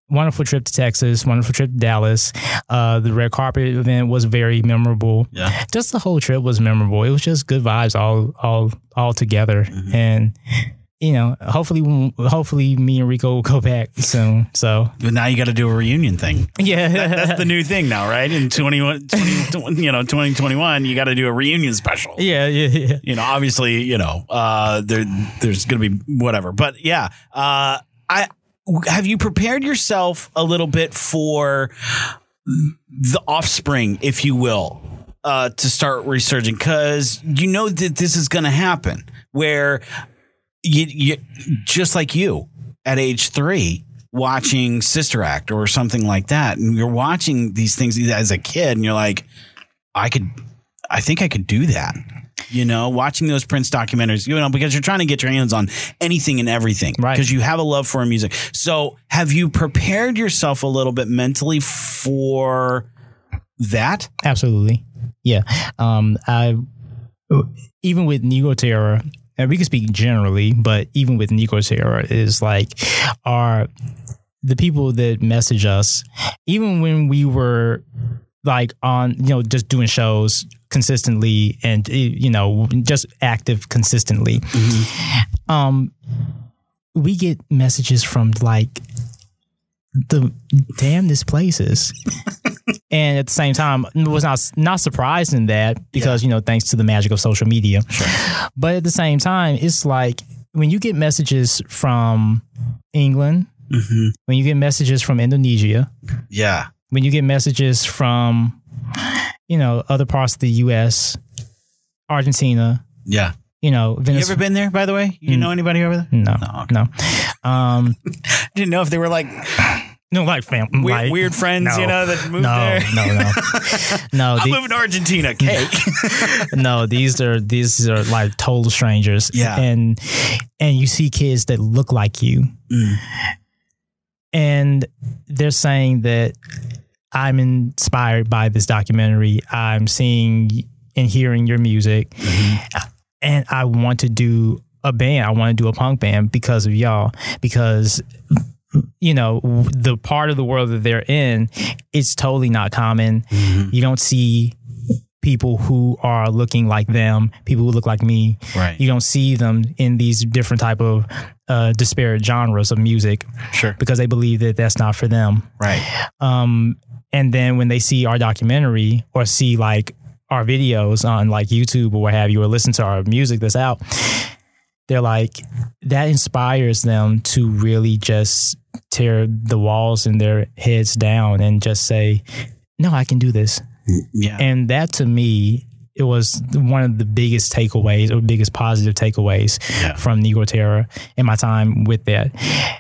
wonderful trip to Texas, wonderful trip to Dallas. Uh, the red carpet event was very memorable. Yeah. Just the whole trip was memorable. It was just good vibes all all all together, and you know, hopefully, hopefully, me and Rico will go back soon. So But now you got to do a reunion thing. yeah, That's the new thing now, right? In 21, 20, you know, 2021, you got to do a reunion special. yeah, yeah, yeah. You know, obviously, you know, uh, there, there's going to be whatever, but yeah, uh, I, have you prepared yourself a little bit for the offspring, if you will, uh, to start resurging? Cause you know that this is going to happen where you, you, just like you at age three, watching Sister Act or something like that, and you're watching these things as a kid, and you're like, I could, I think I could do that. You know, watching those Prince documentaries, you know, because you're trying to get your hands on anything and everything, Right. Because you have a love for music. So, have you prepared yourself a little bit mentally for that? Absolutely. Yeah. Um, I even with Negro Terror, and we can speak generally, but even with Negro Terror, is like our the people that message us, even when we were like on, you know, just doing shows consistently and eh, you know, just active consistently. Um, we get messages from like the damnedest places. and at the same time, was not not surprised in that because you know thanks to the magic of social media. But at the same time, it's like when you get messages from England, when you get messages from Indonesia, Yeah. when you get messages from you know other parts of the U.S., Argentina, Yeah. you know You ever been there, by the way? You know anybody over there? no, No, okay. no, um, Didn't know if they were like no, like fam, weird, like, weird friends, no, you know, that moved no, there. no, no, no. I'm moving to Argentina. Cake. no, these are these are like total strangers. Yeah. and and you see kids that look like you, Mm. and they're saying that I'm inspired by this documentary. I'm seeing and hearing your music, and I want to do a band. I want to do a punk band because of y'all. Because you know the part of the world that they're in, it's totally not common. You don't see people who are looking like them, people who look like me. Right. You don't see them in these different type of uh, disparate genres of music Sure. because they believe that that's not for them. Right. Um, and then when they see our documentary or see like our videos on like YouTube or what have you, or listen to our music that's out, they're like, that inspires them to really just tear the walls in their heads down and just say, no, I can do this. Mm, yeah. And that to me, it was one of the biggest takeaways or biggest positive takeaways Yeah. from Negro Terror in my time with that.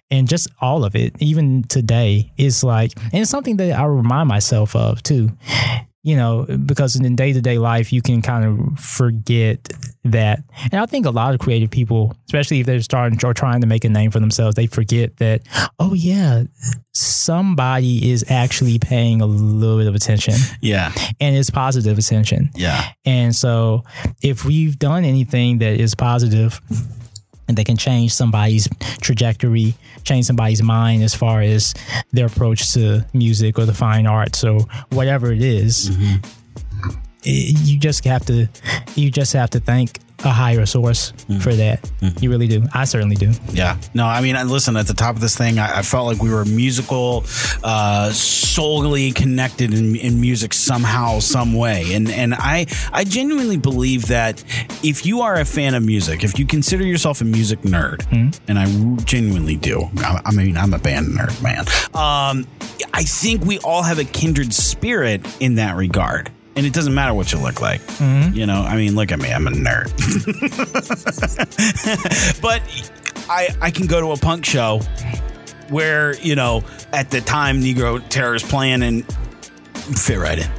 And just all of it, even today, is like, and it's something that I remind myself of too. You know, because in day to day life, you can kind of forget that. And I think a lot of creative people, especially if they're starting or trying to make a name for themselves, they forget that, oh, yeah, somebody is actually paying a little bit of attention yeah. and it's positive attention. Yeah. And so if we've done anything that is positive and they can change somebody's trajectory, change somebody's mind as far as their approach to music or the fine arts or whatever it is, mm-hmm. It, you just have to you just have to thank a higher source for that. You really do. I certainly do. Yeah. No, I mean, listen, at the top of this thing, I, I felt like we were musical, uh, solely connected in, in music somehow, some way. And, and I, I genuinely believe that if you are a fan of music, if you consider yourself a music nerd, and I genuinely do, I, I mean, I'm a band nerd, man. Um, I think we all have a kindred spirit in that regard. And it doesn't matter what you look like. You know, I mean, look at me, I'm a nerd. but I I can go to a punk show where you know at the time Negro Terror is playing and fit right in.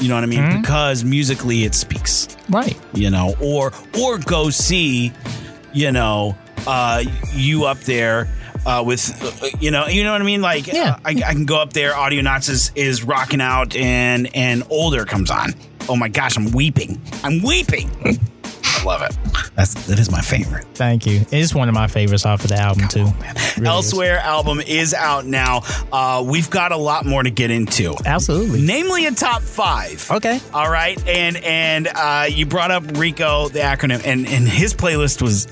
You know what I mean? Because musically it speaks. Right. You know, or or go see, you know, uh, you up there. Uh, with uh, you know you know what I mean like Yeah. uh, I, I can go up there audio knots is, is rocking out and and older comes on oh my gosh I'm weeping I'm weeping I love it that's that is my favorite Thank you. It's one of my favorites off of the album too. Really is. Elsewhere album is out now. Uh, we've got a lot more to get into, Absolutely. namely a top five. Okay. All right, and and uh, you brought up Rico, the acronym, and and his playlist was.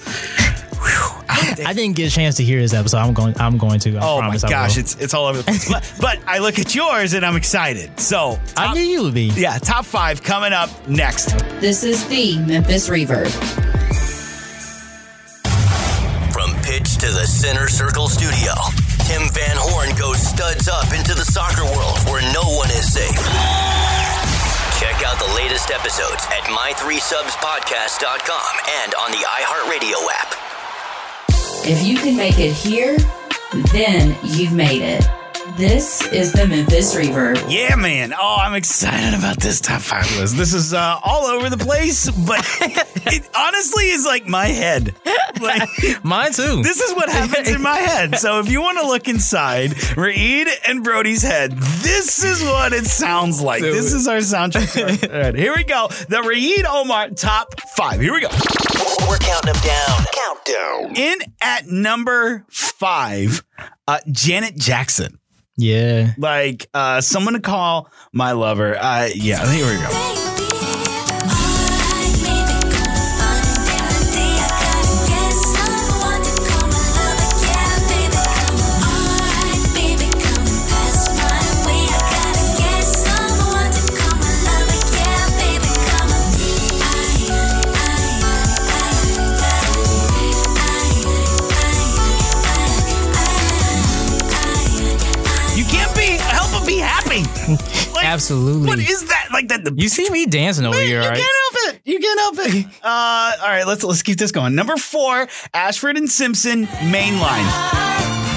Whew, out there. I didn't get a chance to hear this episode. I'm going. I'm going to. I Oh my promise I gosh, it's it's all over the place. but, but I look at yours and I'm excited. So I top- knew you would be. yeah, top five coming up next. This is the Memphis Reverb. From pitch to the center circle studio, Tim Van Horn goes studs up into the soccer world where no one is safe. Check out the latest episodes at my3subspodcast.com and on the iHeartRadio app. If you can make it here, then you've made it. This is the Memphis Reverb. Yeah, man. Oh, I'm excited about this top five list. This is uh, all over the place, but it honestly is like my head. Like Mine too. this is what happens in my head. So if you want to look inside Reed and Brody's head, this is what it sounds like. Do This is our soundtrack. All right, here we go. The Reed Omar top five. Here we go. We're counting them down. Countdown. In at number five, uh, Janet Jackson. Yeah. Like uh, someone to call my lover. Uh, yeah, here we go. Absolutely. What is that? Like that? The You see me dancing over Man, here, you right? can't help it. You can't help it. Uh, all right, let's let's keep this going. Number four, Ashford and Simpson mainline.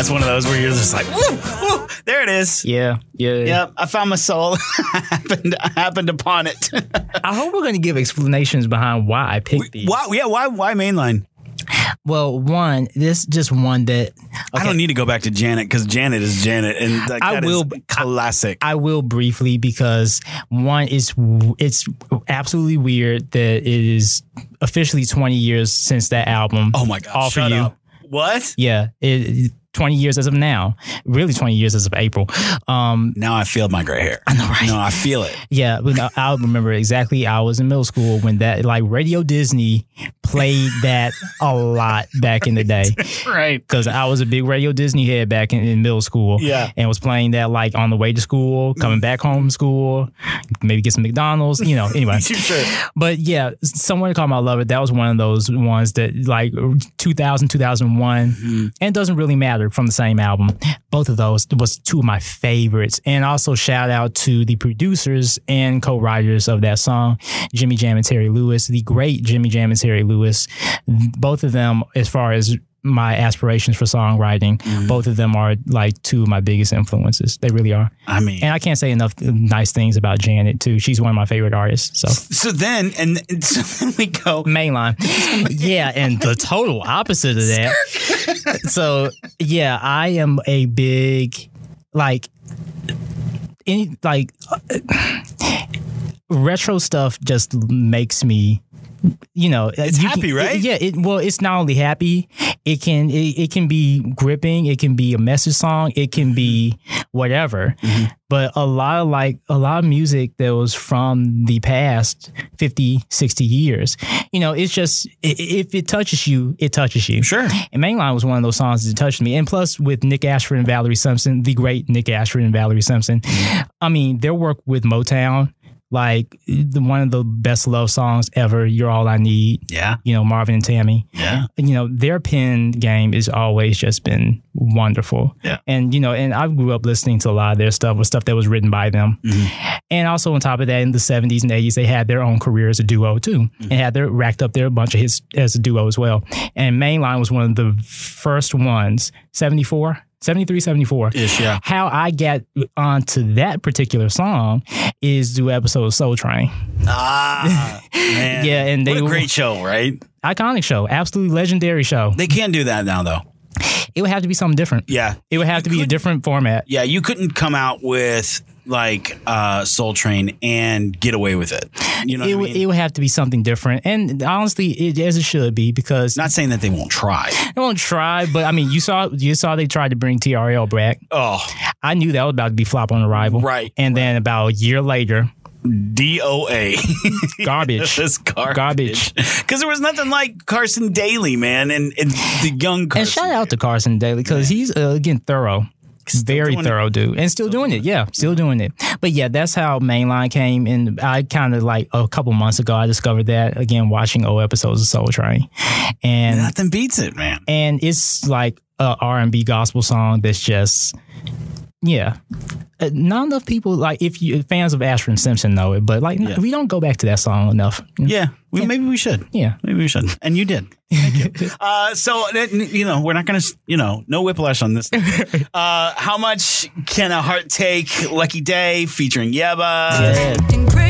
That's one of those where you're just like, woo, woo, there it is. Yeah, yeah. Yep, I found my soul. I happened, I happened upon it. I hope we're going to give explanations behind why I picked these. why? Yeah, why? Why mainline? Well, one, this just one that I don't need to go back to Janet because Janet is Janet, and like, I that is will- classic. I will briefly because one is it's absolutely weird that it is officially 20 years since that album. oh my god! All for shut you. up. What? Yeah, it, 20 years as of now. Really 20 years as of April. Um Now I feel my gray hair. I know, right? No, I feel it. yeah, but I- I remember exactly I was in middle school when that like Radio Disney played that a lot back in the day. Right. because I was a big Radio Disney head back in, in middle school. Yeah. and was playing that like on the way to school, coming back home from school, maybe get some McDonald's, you know. Anyway, Sure. but yeah, someone to call my lover. That was one of those ones that like 2000, 2001, and it doesn't really matter from the same album. Both of those was two of my favorites, and also shout out to the producers and co-writers of that song, Jimmy Jam and Terry Lewis, the great Jimmy Jam and Terry Lewis. Both of them, as far as my aspirations for songwriting. Mm-hmm. Both of them are like two of my biggest influences. They really are. I mean, And I can't say enough nice things about Janet too. She's one of my favorite artists. So so then and, and so then we go. mainline. yeah, and the total opposite of that. so yeah, I am a big like any like uh, retro stuff just makes me you know It's you happy, right? yeah it well it's not only happy it can it, it can be gripping it can be a message song it can be whatever Mm-hmm. but a lot of like a lot of music that was from the past 50 60 years you know it's just if it touches you it touches you Sure. and mainline was one of those songs that touched me and plus with nick ashford and valerie simpson the great nick ashford and valerie simpson i mean their work with motown like the one of the best love songs ever you're all i need. Yeah. you know marvin and tammy. Yeah. you know their pen game has always just been wonderful. Yeah. and you know and i grew up listening to a lot of their stuff with stuff that was written by them. Mm-hmm. And also on top of that in the 70s and 80s they had their own career as a duo too. Mm-hmm. And had their racked up their bunch of hits as a duo as well. And mainline was one of the first ones. 74 73 74 Ish, yeah. how i got onto that particular song is through episode of soul train Ah, man. Yeah, and they what a were- great show, right? iconic show absolutely legendary show They can't do that now, though. it would have to be something different Yeah, It would have to be a different format. yeah. You couldn't come out with like uh, Soul Train and get away with it. You know, It, what I would mean? it would have to be something different, and honestly, it, as it should be, because Not saying that they won't try. they won't try. But I mean, you saw you saw they tried to bring TRL back. Oh, I knew that was about to be flop on arrival, Right, And then about a year later, DOA. garbage. This garbage. Garbage. Because there was nothing like Carson Daly, man, and, and the young Carson. and shout out to Carson Daly because he's uh, again thorough. Very doing it. thorough dude, and still doing it. Yeah, still mm-hmm. doing it. But yeah, that's how Mainline came. And I kind of like a couple months ago, I discovered that again watching old episodes of Soul Train, and Nothing beats it, man. and it's like a R&B gospel song that's just yeah Uh, not enough people like if you fans of Ashford and Simpson know it but like we don't go back to that song enough Yeah, we, maybe we should. yeah Maybe we should. And you did. Thank you. uh, so, you know, we're not going to, you know, no whiplash on this. uh, how much can a heart take? Lucky Daye featuring Yebba. yeah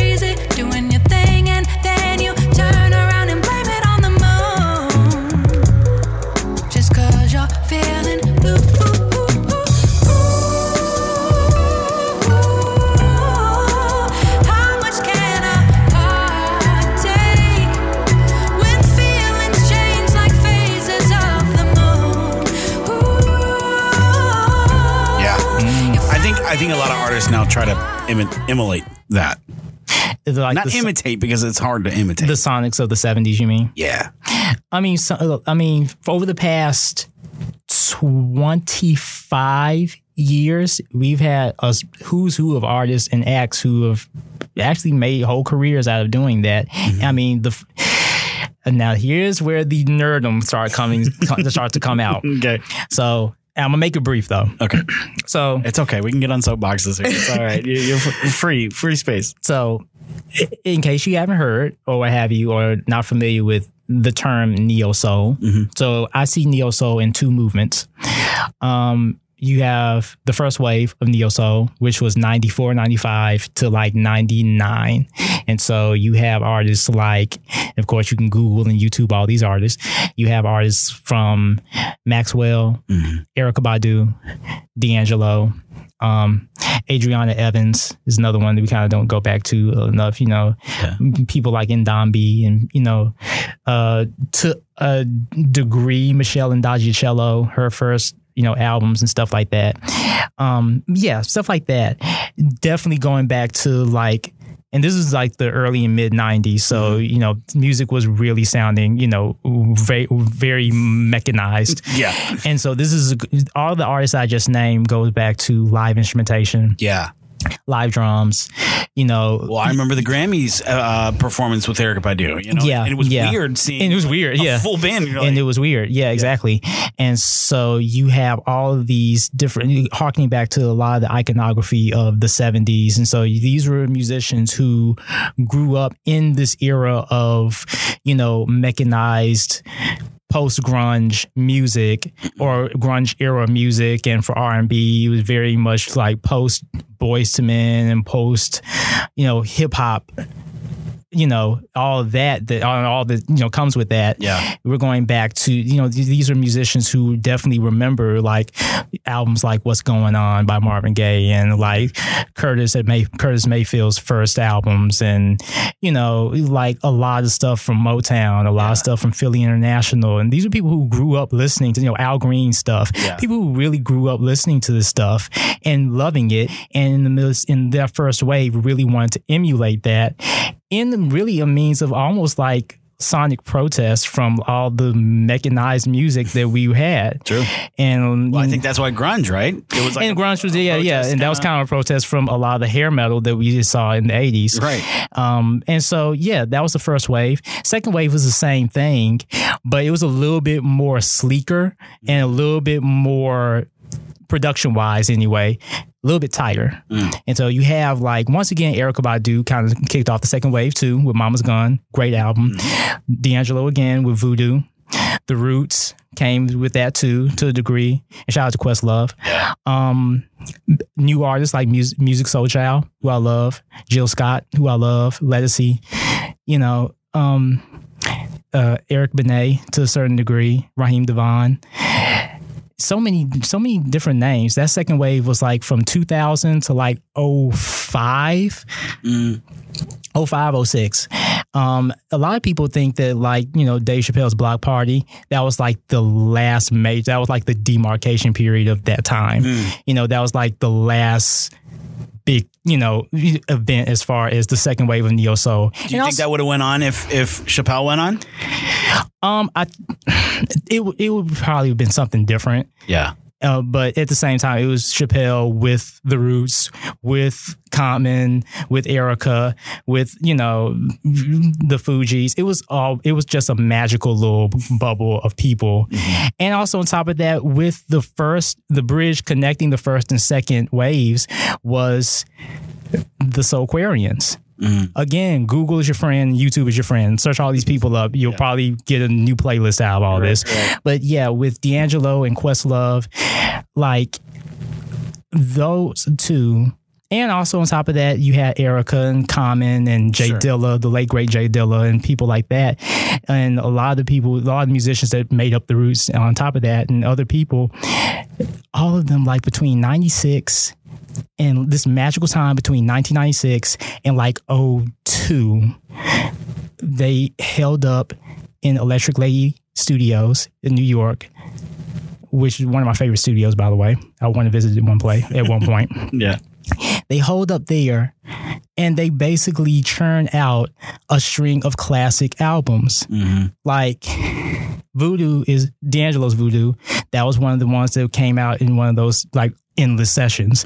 now try to imi- emulate that. Like Not the, imitate because it's hard to imitate. the Sonics of the 70s you mean yeah. I mean so, I mean over the past 25 years we've had a who's who of artists and acts who have actually made whole careers out of doing that mm-hmm. I mean the and now here's where the nerdum start coming start to come out Okay. So I'm gonna make it brief though. Okay. So It's okay. We can get on soapboxes here. It's all right. You- You're free. Free space. so in case you haven't heard or what have you or not familiar with the term neo soul, so I see neo soul in two movements. Um, you have the first wave of neo soul, which was 94, 95 to like 99. And so you have artists like, of course, you can Google and YouTube all these artists. You have artists from Maxwell, Erykah Badu, D'Angelo, um, Adriana Evans is another one that we kind of don't go back to enough. You know, people like Ndambi and you know, uh, to a degree, Meshell Ndegeocello, her first you know albums and stuff like that. Um, yeah, stuff like that. Definitely going back to like. And this is like the early and mid '90s, so you know, music was really sounding, you know, very, very mechanized. Yeah. And so this is all the artists I just named goes back to live instrumentation, Yeah. Live drums, you know. Well, I remember the Grammys uh, performance with Erykah Badu. You know, Yeah, and it was yeah. weird seeing. And it was weird, yeah. full band. And like, it was weird. Yeah, exactly. And so you have all of these different, harkening back to a lot of the iconography of the 70s. And so these were musicians who grew up in this era of, you know, mechanized post grunge music or grunge era music, and for R and B, it was very much like post Boyz II Men and post, you know, hip hop. You know, all that that all, all that you know comes with that. Yeah. we're going back to you know these are musicians who definitely remember like albums like What's Going On by Marvin Gaye and like Curtis at May Curtis Mayfield's first albums and you know like a lot of stuff from Motown, a lot of stuff from Philly International, and these are people who grew up listening to you know Al Green stuff. Yeah. People who really grew up listening to this stuff and loving it, and in the middle in their first wave really wanted to emulate that in really a means of almost like sonic protest from all the mechanized music that we had. True. And Well, I think that's why grunge, right? It was like and a- grunge was yeah yeah, and that was kind of a protest from a lot of the hair metal that we just saw in the eighties. Right. Um, and so yeah, that was the first wave. Second wave was the same thing, but it was a little bit more sleeker and a little bit more production wise anyway, a little bit tighter. And so you have like once again Erykah Badu kind of kicked off the second wave too with Mama's Gun, great album. D'Angelo again with Voodoo. The Roots came with that too to a degree. And shout out to Questlove. Um, new artists like Musiq, Musiq Soulchild, who I love, Jill Scott, who I love, Legacy, you know, um, uh, Eric Benet to a certain degree, Raheem DeVaughn. So many, so many different names. That second wave was like from 2000 to like 05. 05, 06. Um, a lot of people think that like, you know, Dave Chappelle's Block Party, that was like the last major, that was like the demarcation period of that time. You know, that was like the last big, you know, event as far as the second wave of neo soul. Do you think that would have went on if if Chappelle went on? um, I, it it would probably have been something different. Yeah. Uh, but at the same time, it was Chappelle with the Roots, with Common, with Erykah, with you know the Fugees. It was all. It was just a magical little bubble of people, and also on top of that, with the first, the bridge connecting the first and second waves was the Soulquarians. Mm. Again, Google is your friend, YouTube is your friend. Search all these people up. You'll probably get a new playlist out of all this. But yeah, with D'Angelo and Questlove, like those two. And also on top of that, you had Erykah and Common and Jay Sure. Dilla, the late great J Dilla, and people like that. And a lot of the people, a lot of musicians that made up the roots on top of that, and other people, all of them like between 96 and this magical time between 1996 and like 02 they held up in electric lady studios in new york which is one of my favorite studios by the way i want to visit it one play at one point Yeah. they hold up there and they basically churn out a string of classic albums. Mm-hmm. Like Voodoo is D'Angelo's Voodoo. That was one of the ones that came out in one of those like endless sessions.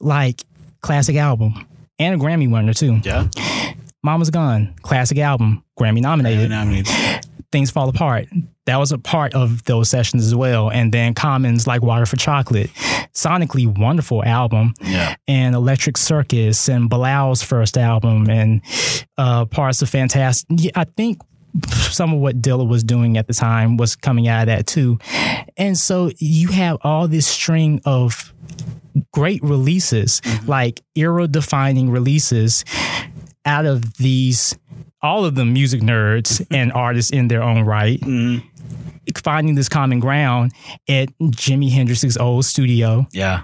Like classic album and a Grammy winner too. Yeah. Mama's Gun, classic album, Grammy nominated. I mean, Things Fall Apart. That was a part of those sessions as well. And then Commons like Water for Chocolate. Sonically wonderful album. yeah. And Electric Circus and Bilal's first album and uh, parts of Fantastic. I think some of what Dilla was doing at the time was coming out of that too. And so you have all this string of great releases, mm-hmm. like era defining releases out of these, all of them music nerds and artists in their own right. Mm-hmm. Finding this common ground at Jimi Hendrix's old studio Yeah.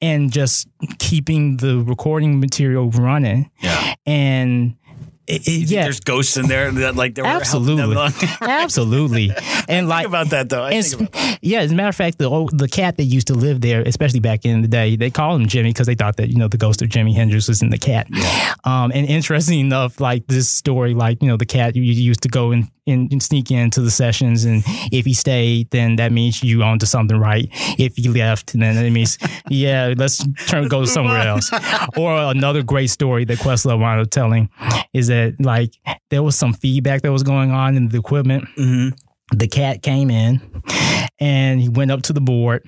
and just keeping the recording material running. Yeah. And it, it- yeah, There's ghosts in there that like they were helping them absolutely, along. absolutely. And like Think about that though. I and think about yeah, as a matter of fact, the old, the cat that used to live there, especially back in the day, they called him Jimmy because they thought that you know the ghost of Jimi Hendrix was in the cat. Um, and interesting enough, like this story, like you know the cat you, you used to go and, and, and sneak into the sessions, and if he stayed, then that means you owned to something right. If he left, then it means yeah, let's turn go somewhere else. Or another great story that Questlove wound up telling is that like there was some feedback that was going on in the equipment mm-hmm. the cat came in and he went up to the board,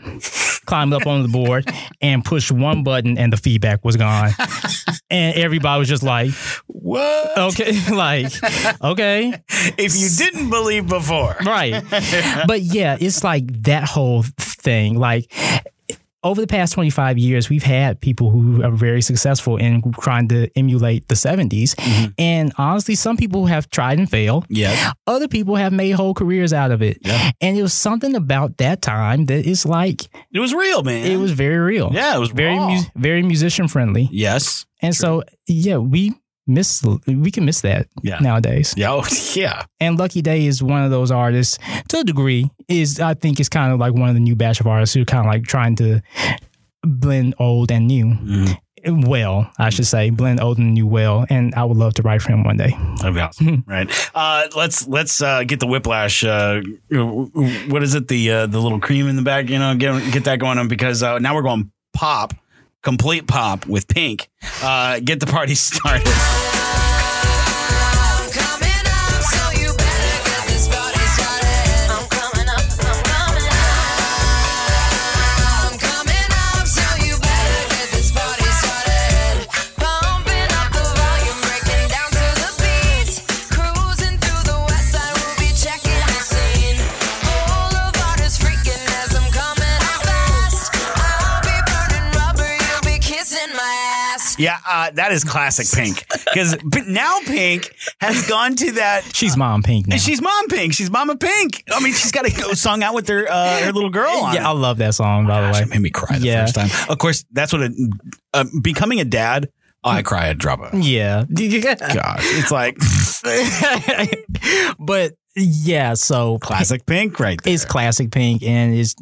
climbed up on the board, and pushed one button, and the feedback was gone. and everybody was just like, What? okay, like, okay, If you didn't believe before. right. But yeah, it's like that whole thing. Like over the past 25 years, we've had people who are very successful in trying to emulate the 70s. Mm-hmm. And honestly, some people have tried and failed. Yeah. Other people have made whole careers out of it. Yeah. And it was something about that time that is like, It was real, man. it was very real. Yeah, it was very, mu- very musician friendly. Yes. And so, yeah, we miss, we can miss that Yeah. nowadays. Yeah. oh, yeah. And Lucky Daye is one of those artists to a degree. Is I think is kind of like one of the new batch of artists who kind of like trying to blend old and new. Well, I should say blend old and new well, and I would love to write for him one day. That'd be awesome. right. Uh, let's let's uh, get the whiplash. Uh, what is it? The uh, the little cream in the back. You know, get get that going on because uh, now we're going pop, complete pop with Pink. Uh, get the party started. Yeah, uh, that is classic Pink because now Pink has gone to that. She's Mom Pink now. She's mom Pink. She's Mama Pink. I mean, she's got a go song out with her uh, her little girl. On yeah, I love that song by the way. it made me cry the Yeah. first time. Of course, that's what it, uh, becoming a dad. I cry at drop a. Yeah, Gosh, it's like but yeah, so classic Pink, right there. It's classic Pink and is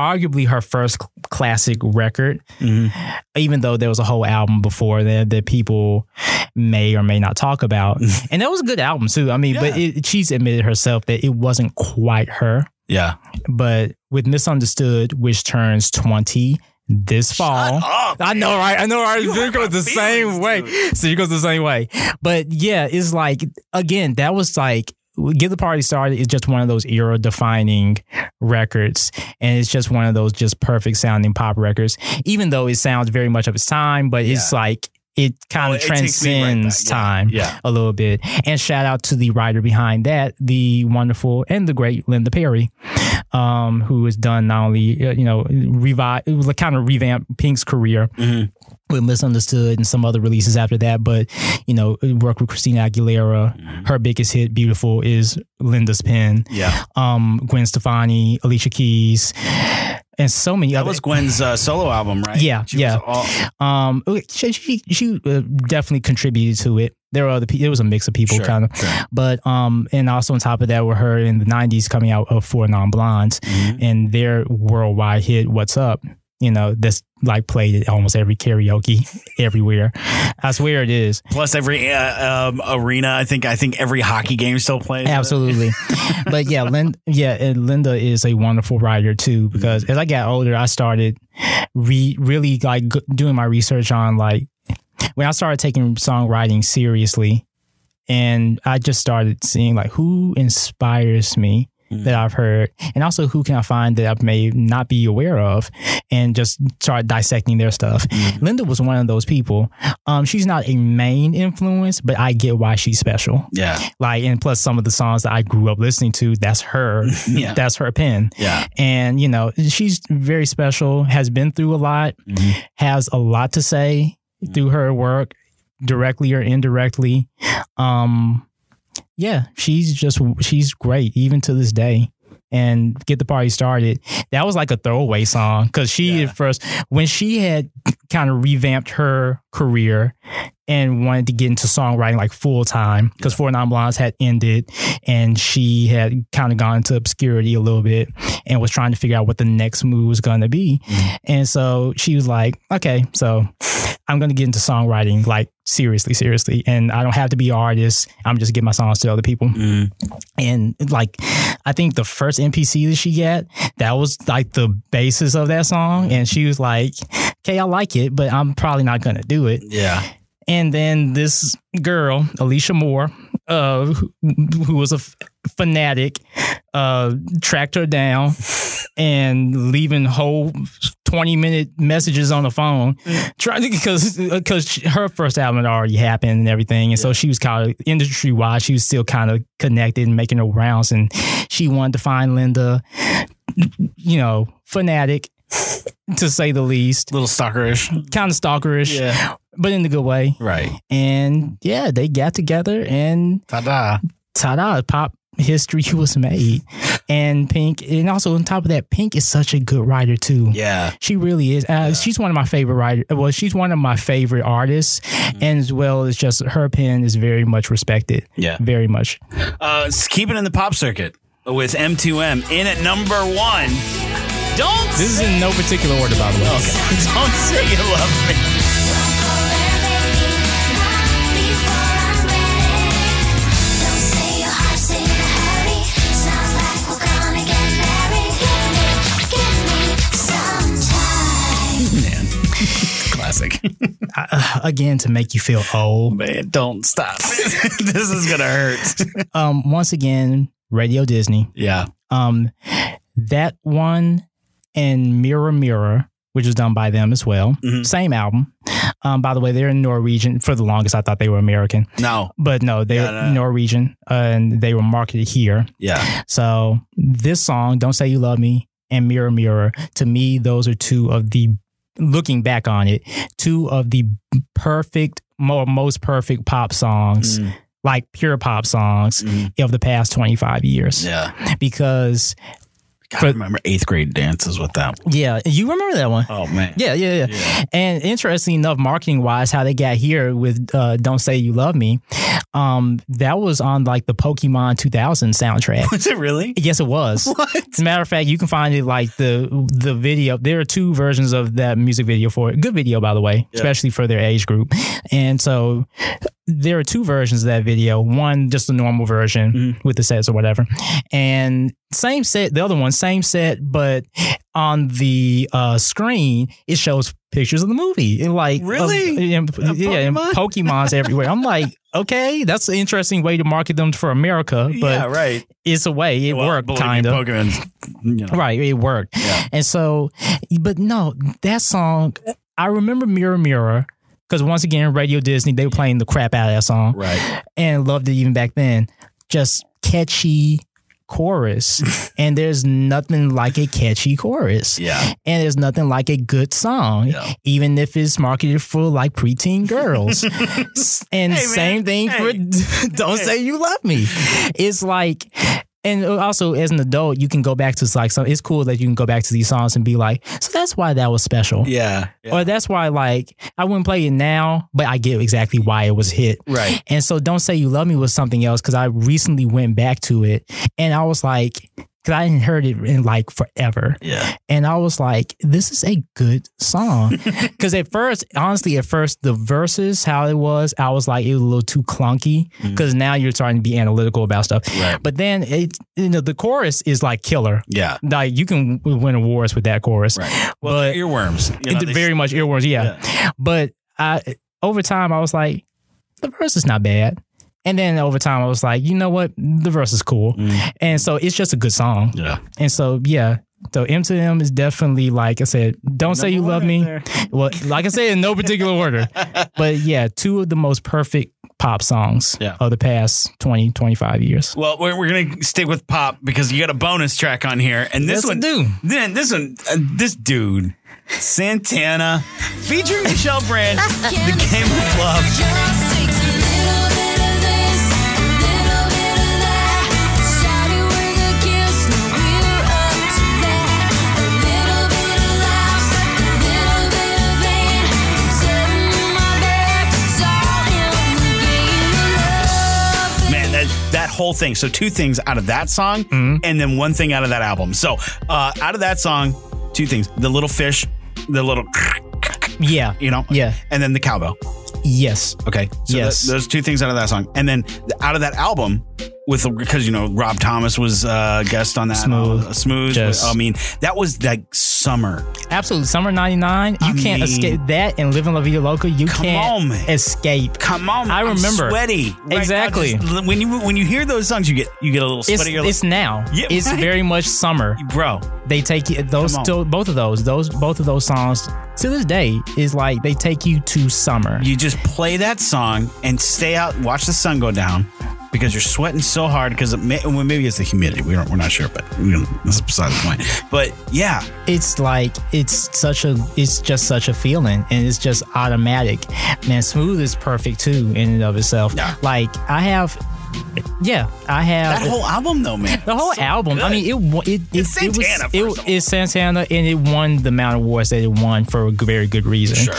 arguably her first classic record. Mm-hmm. Even though there was a whole album before that that people may or may not talk about, and that was a good album too. I mean, but it, she's admitted herself that it wasn't quite her. yeah. But with Missundaztood, which turns twenty this fall, up, I know, right? I know, right? You goes the same way. dude. So it goes the same way. But yeah, it's like again, that was like Get the Party Started is just one of those era defining records. And it's just one of those just perfect sounding pop records. Even though it sounds very much of its time, but it's like it kind of takes me right transcends. Yeah. time Yeah. a little bit. And shout out to the writer behind that, the wonderful and the great Linda Perry, um, who has done not only uh, you know revive, it was a kind of revamp Pink's career Mm-hmm. with Missundaztood and some other releases after that, but you know worked with Christina Aguilera. Mm-hmm. Her biggest hit, "Beautiful," is Linda's pen. Yeah. Um, Gwen Stefani, Alicia Keys, and so many That other. was Gwen's uh, solo album, right? Yeah, She yeah. all- Um, she she, she uh, definitely contributed to it. There were other people. It was a mix of people, Sure, kind of. sure. But um, and also on top of that, were her in the '90s coming out of Four Non Blondes Mm-hmm. and their worldwide hit "What's Up." You know, that's like played at almost every karaoke everywhere. I swear it is. Plus every uh, um, arena. I think I think every hockey game still plays. Absolutely. but yeah, Lin- yeah, and Linda is a wonderful writer too. Because as I got older, I started re- really like g- doing my research on like when I started taking songwriting seriously, and I just started seeing like who inspires me that I've heard, and also who can I find that I may not be aware of, and just start dissecting their stuff. Linda was one of those people. Um, she's not a main influence, but I get why she's special Yeah. like and plus some of the songs that I grew up listening to that's her Yeah. that's her pen Yeah. and you know she's very special has been through a lot Mm-hmm. has a lot to say through her work directly or indirectly um yeah she's just she's great even to this day and get the party started that was like a throwaway song because she Yeah. at first when she had kind of revamped her career and wanted to get into songwriting like full time because Four Non Blondes had ended and she had kind of gone into obscurity a little bit and was trying to figure out what the next move was going to be. Mm. And so she was like, okay, so I'm going to get into songwriting like seriously, seriously. And I don't have to be an artist. I'm just get my songs to other people. Mm. And like, I think the first MPC that she got, that was like the basis of that song. And she was like, okay, I like it, but I'm probably not going to do it. Yeah. And then this girl, Alicia Moore, uh, who, who was a f- fanatic, uh, tracked her down and leaving whole 20 minute messages on the phone. Trying to because because her first album had already happened and everything. And so she was kind of industry wide she was still kind of connected and making her rounds. And she wanted to find linda you know fanatic to say the least. A little stalkerish. kind of stalkerish. Yeah. But in a good way Right. and yeah they got together and Ta-da. ta-da pop history was made and pink and also on top of that pink is such a good writer too Yeah. she really is uh, she's one of my favorite writer well she's one of my favorite artists and as well as just her pen is very much respected Yeah. very much Uh, s- keeping in the pop circuit with M2M in at number one. Don't this is in no particular order by the way don't say you love me. Classic. Uh, again to make you feel old Man, don't stop. this is gonna hurt. um once again radio disney Yeah. um that one and mirror mirror which was done by them as well Mhm. same album um by the way they're in norwegian for the longest i thought they were american No. but no they're Yeah, no. norwegian uh, and they were marketed here Yeah. so this song don't say you love me and mirror mirror to me those are two of the looking back on it two of the perfect mo- most perfect pop songs Mm. like pure pop songs Mhm. of the past 25 years Yeah. because God, I remember eighth grade dances with that. yeah you remember that one Oh man. yeah, yeah, yeah, Yeah. And interesting enough, marketing wise, how they got here with uh, "Don't Say You Love Me," um, that was on like the Pokemon 2000 soundtrack. Was it really? yes, it was. What? As a matter of fact, you can find it like the the video. There are two versions of that music video for it. Good video, by the way, Yeah. especially for their age group. And so there are two versions of that video. One just the normal version Mhm. with the sets or whatever, and same set. The other one same set, but on the uh, screen it shows pictures of the movie. And like of- Really? and- Of yeah, and Pokemon's everywhere. I'm like, okay, that's an interesting way to market them for America, but yeah, right. it's a way it Well, worked kind of. You know. Right, it worked. Yeah. And so, but no, that song, I remember Mirror Mirror because once again, Radio Disney, they were playing the crap out of that song Right. and loved it even back then. Just catchy chorus. and there's nothing like a catchy chorus. Yeah. And there's nothing like a good song, Yeah. even if it's marketed for like preteen girls. and Hey, same thing for Don't Say You Love Me. It's like, and also as an adult, you can go back to like some. It's cool that you can go back to these songs and be like, so that's why that was special, Yeah. yeah. or that's why like I wouldn't play it now, but I get exactly why it was hit. Right. And so Don't Say You Love Me was something else because I recently went back to it and I was like, because I hadn't heard it in like forever. Yeah. And I was like, this is a good song. Because at first, honestly, at first, the verses, how it was, I was like, it was a little too clunky. Mm. Because now you're starting to be analytical about stuff. Right. But then, it, you know, the chorus is like killer. Yeah. Like you can win awards with that chorus. Right. Well, But- earworms. You know, It- they- very much earworms, yeah. But I, over time, I was like, the verse is not bad. And then over time, I was like, you know what? The verse is cool. Mm. And so it's just a good song. Yeah. And so, yeah. So M2M is definitely like I said, don't say you love me. there. Well, like I said, in no particular order. But yeah, two of the most perfect pop songs Yeah. of the past 20, 25 years. Well, we're, we're gonna stick with pop because you got a bonus track on here, and this Yes, I one, do. then this one, uh, this dude, Santana, featuring Michelle Branch, the game of love. Whole thing. So two things out of that song, Mm-hmm. and then one thing out of that album. So uh, out of that song, two things: the little fish, the little, Yeah. you know, Yeah. and then the cowbell. Yes. Okay. So Yes. th- those two things out of that song. And then th- out of that album, with because you know Rob Thomas was uh guest on that Smooth. uh, smooth Just- I mean that was like summer. Absolutely. Summer 99, you I can't mean- escape that and living La Vida Loca. You Come can't on, escape. Come on, I I'm remember. sweaty. right now. Exactly. Just when you when you hear those songs, you get you get a little It's, sweaty. You're it's now. Yeah, it's right. very much summer. bro. They take you those still both of those those both of those songs to this day is like they take you to summer. You just play that song and stay out, watch the sun go down because you're sweating so hard because it may, well, maybe it's the humidity. We don't, we're not sure, but you know, that's beside the point. But yeah, it's like it's such a it's just such a feeling and it's just automatic man smooth is perfect too in and of itself Yeah. like i have yeah i have that whole album though, man. the whole So album i mean it it, it, It's it was Santana, it, of all. it's santana and it won the amount of awards that it won for a very good reason Sure.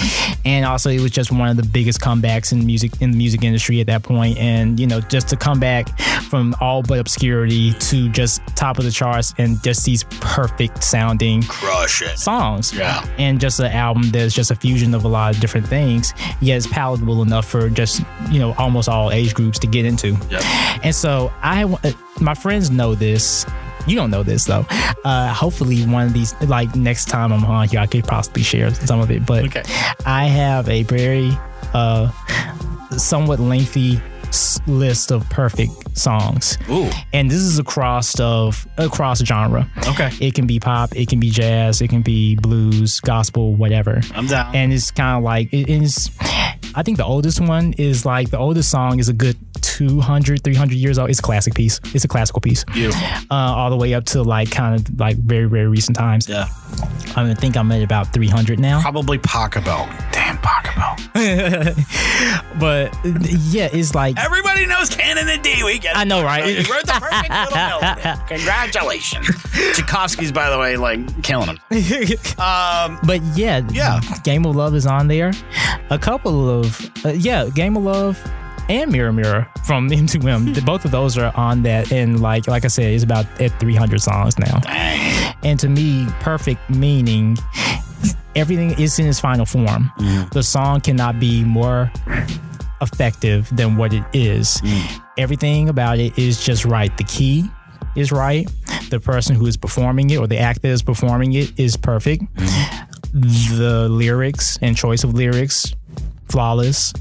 and also it was just one of the biggest comebacks in music in the music industry at that point. and you know just to come back from all but obscurity to just top of the charts and just these perfect sounding crush it. songs. Yeah. And just an album that's just a fusion of a lot of different things, yet it's palatable enough for just, you know, almost all age groups to get into. Yep. And so I, uh, my friends know this. You don't know this though. Uh, hopefully, one of these, like next time I'm on here, I could possibly share some of it. But Okay. I have a very, uh, somewhat lengthy list of perfect songs, Ooh. and this is across of across genre. Okay. It can be pop, it can be jazz, it can be blues, gospel, whatever. I'm down. And it's kind of like it is. I think the oldest one is like the oldest song is a good 200, 300 years old. It's a classic piece. It's a classical piece. Beautiful. Uh, all the way up to like kind of like very, very recent times. Yeah. I, mean, I think I'm at about 300 now. Probably Pachelbel. Damn Pachelbel. But yeah, it's like Everybody knows Canon in D. We get. I know, right? You wrote the perfect little melody. Congratulations. Tchaikovsky's, by the way, like killing him. Um, But yeah, Yeah. Game of Love is on there. A couple of uh, yeah, Game of Love and Mirror Mirror from M2M. The- Both of those are on that, and like like I said, it's about at 300 songs now. And to me, perfect meaning everything is in its final form. The song cannot be more effective than what it is. Mm. Everything about it is just right. The key is right. The person who is performing it or the act that is performing it is perfect. Mm. The lyrics and choice of lyrics, flawless.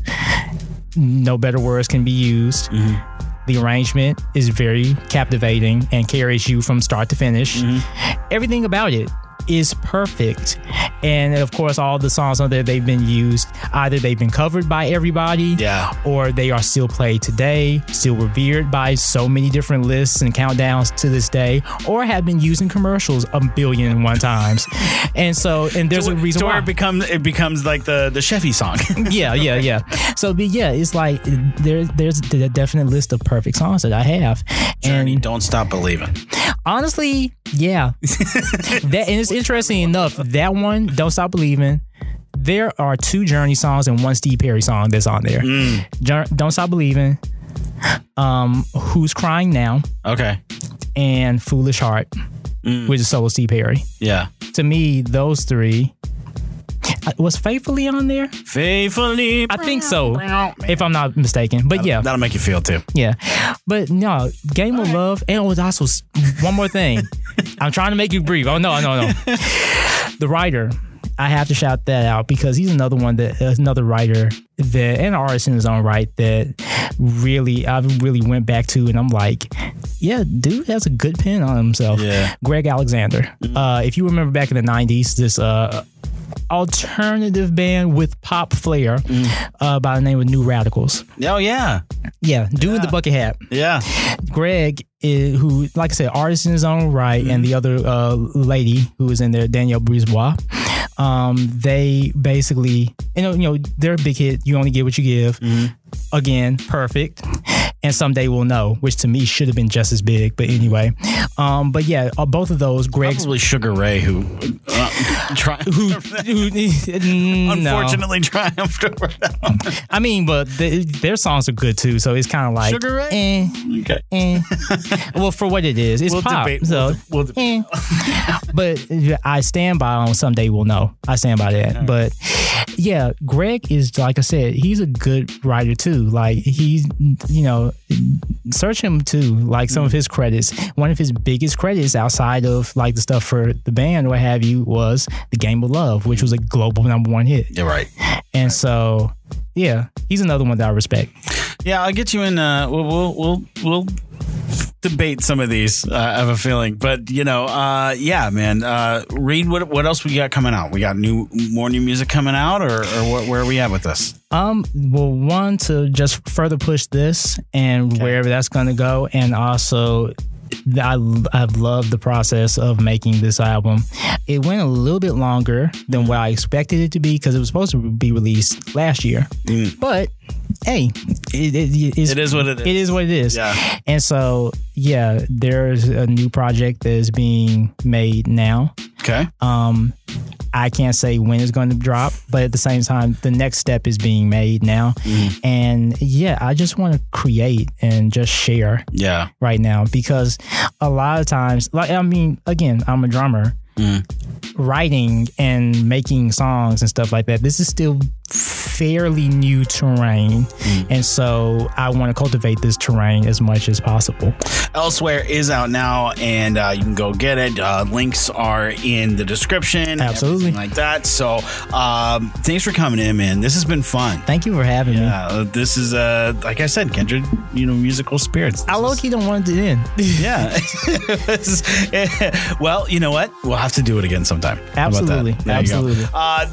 No better words can be used. Mm-hmm. The arrangement is very captivating and carries you from start to finish. Mm-hmm. Everything about it is perfect. And of course, all the songs on there, they've been used. Either they've been covered by everybody, Yeah. or they are still played today, still revered by so many different lists and countdowns to this day, or have been used in commercials a billion and one times. And so, and there's a reason so why it becomes it becomes like the the Chevy song. yeah, yeah, yeah. So, but yeah, it's like there, there's a definite list of perfect songs that I have, Journey, and don't stop believing. honestly, yeah, that and it's interesting enough that one, "Don't Stop Believing." There are two Journey songs and one Steve Perry song that's on there. Jour- "Don't Stop Believing," um, "Who's Crying Now," Okay. and "Foolish Heart," which is solo Steve Perry. Yeah. To me, those three. Uh, Was faithfully on there? Faithfully. I think so, if I'm not mistaken. But yeah, That'll make you feel too. Yeah, but no, Game of Love, and was also one more thing. I'm trying to make you breathe. Oh no, no, no. the writer, I have to shout that out because he's another one that another writer that and artist in his own right that really I've really went back to, and I'm like, yeah, dude has a good pen on himself. Yeah. Greg Alexander. Uh, if you remember back in the '90s, this uh alternative band with pop flair uh, by the name of New Radicals. Oh yeah. Yeah, dude with the bucket hat. Yeah. Greg, is, who, like I said, artist in his own right, and the other uh, lady who was in there, Danielle Brisebois, um, they basically, you know, you know, they're a big hit. You only get what you give. Again, perfect. And someday we'll know, which to me should have been just as big. But anyway, um, but yeah, uh, both of those, Greg's Probably Sugar Ray who uh, try, who, who no. unfortunately triumphed over that. I mean, but the, their songs are good too. So it's kind of like Sugar Ray? eh, Okay. eh. well, for what it is, it's We'll pop. debate. So, We'll de- we'll eh. but I stand by on someday we'll know. I stand by that. But yeah, Greg is like I said, he's a good writer too. Like he's you know, search him too. Like some of his credits. One of his biggest credits outside of like the stuff for the band, what have you, was the Game of Love, which was a global number one hit. You're right. And so, yeah, he's another one that I respect. Yeah, I'll get you in. Uh, we'll we'll we'll, we'll debate some of these. Uh, I have a feeling, but you know, uh, yeah, man. Uh, Reed, what what else we got coming out? We got new more new music coming out, or, or what, where are we at with this? Um, well, one to just further push this and wherever that's going to go, and also. I, I've loved the process of making this album. It went a little bit longer than what I expected it to be because it was supposed to be released last year. But hey, it, it, it's- It is what it is. It is what it is. Yeah. And so, yeah, there's a new project that is being made now. Okay. Um, I can't say when it's going to drop, but at the same time, the next step is being made now. Mm-hmm. And yeah, I just want to create and just share Yeah. right now because a lot of times, like, I mean, again, I'm a drummer. Mm. Writing and making songs and stuff like that. This is still fairly new terrain. And so I want to cultivate this terrain as much as possible. Elsewhere is out now, and uh, you can go get it. Uh, links are in the description. Absolutely. like that. So, um, thanks for coming in, man. This has been fun. Thank you for having me. Uh, this is uh, like I said, kindred, you know, musical spirits. I low key don't want it to end. Yeah. well, you know what? We'll have to do it again sometime. How about that? Absolutely. Absolutely. Uh,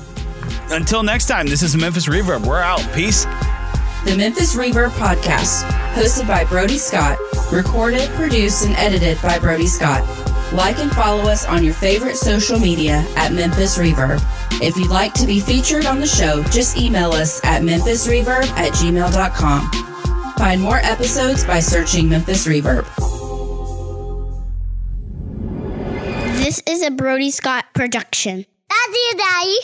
until next time, this is Memphis Reverb. We're out. Peace. The Memphis Reverb Podcast, hosted by Brody Scott, recorded, produced, and edited by Brody Scott. Like and follow us on your favorite social media at Memphis Reverb. If you'd like to be featured on the show, just email us at memphisreverb at gmail.com. Find more episodes by searching Memphis Reverb. This is a Brody Scott production. Daddy, Daddy.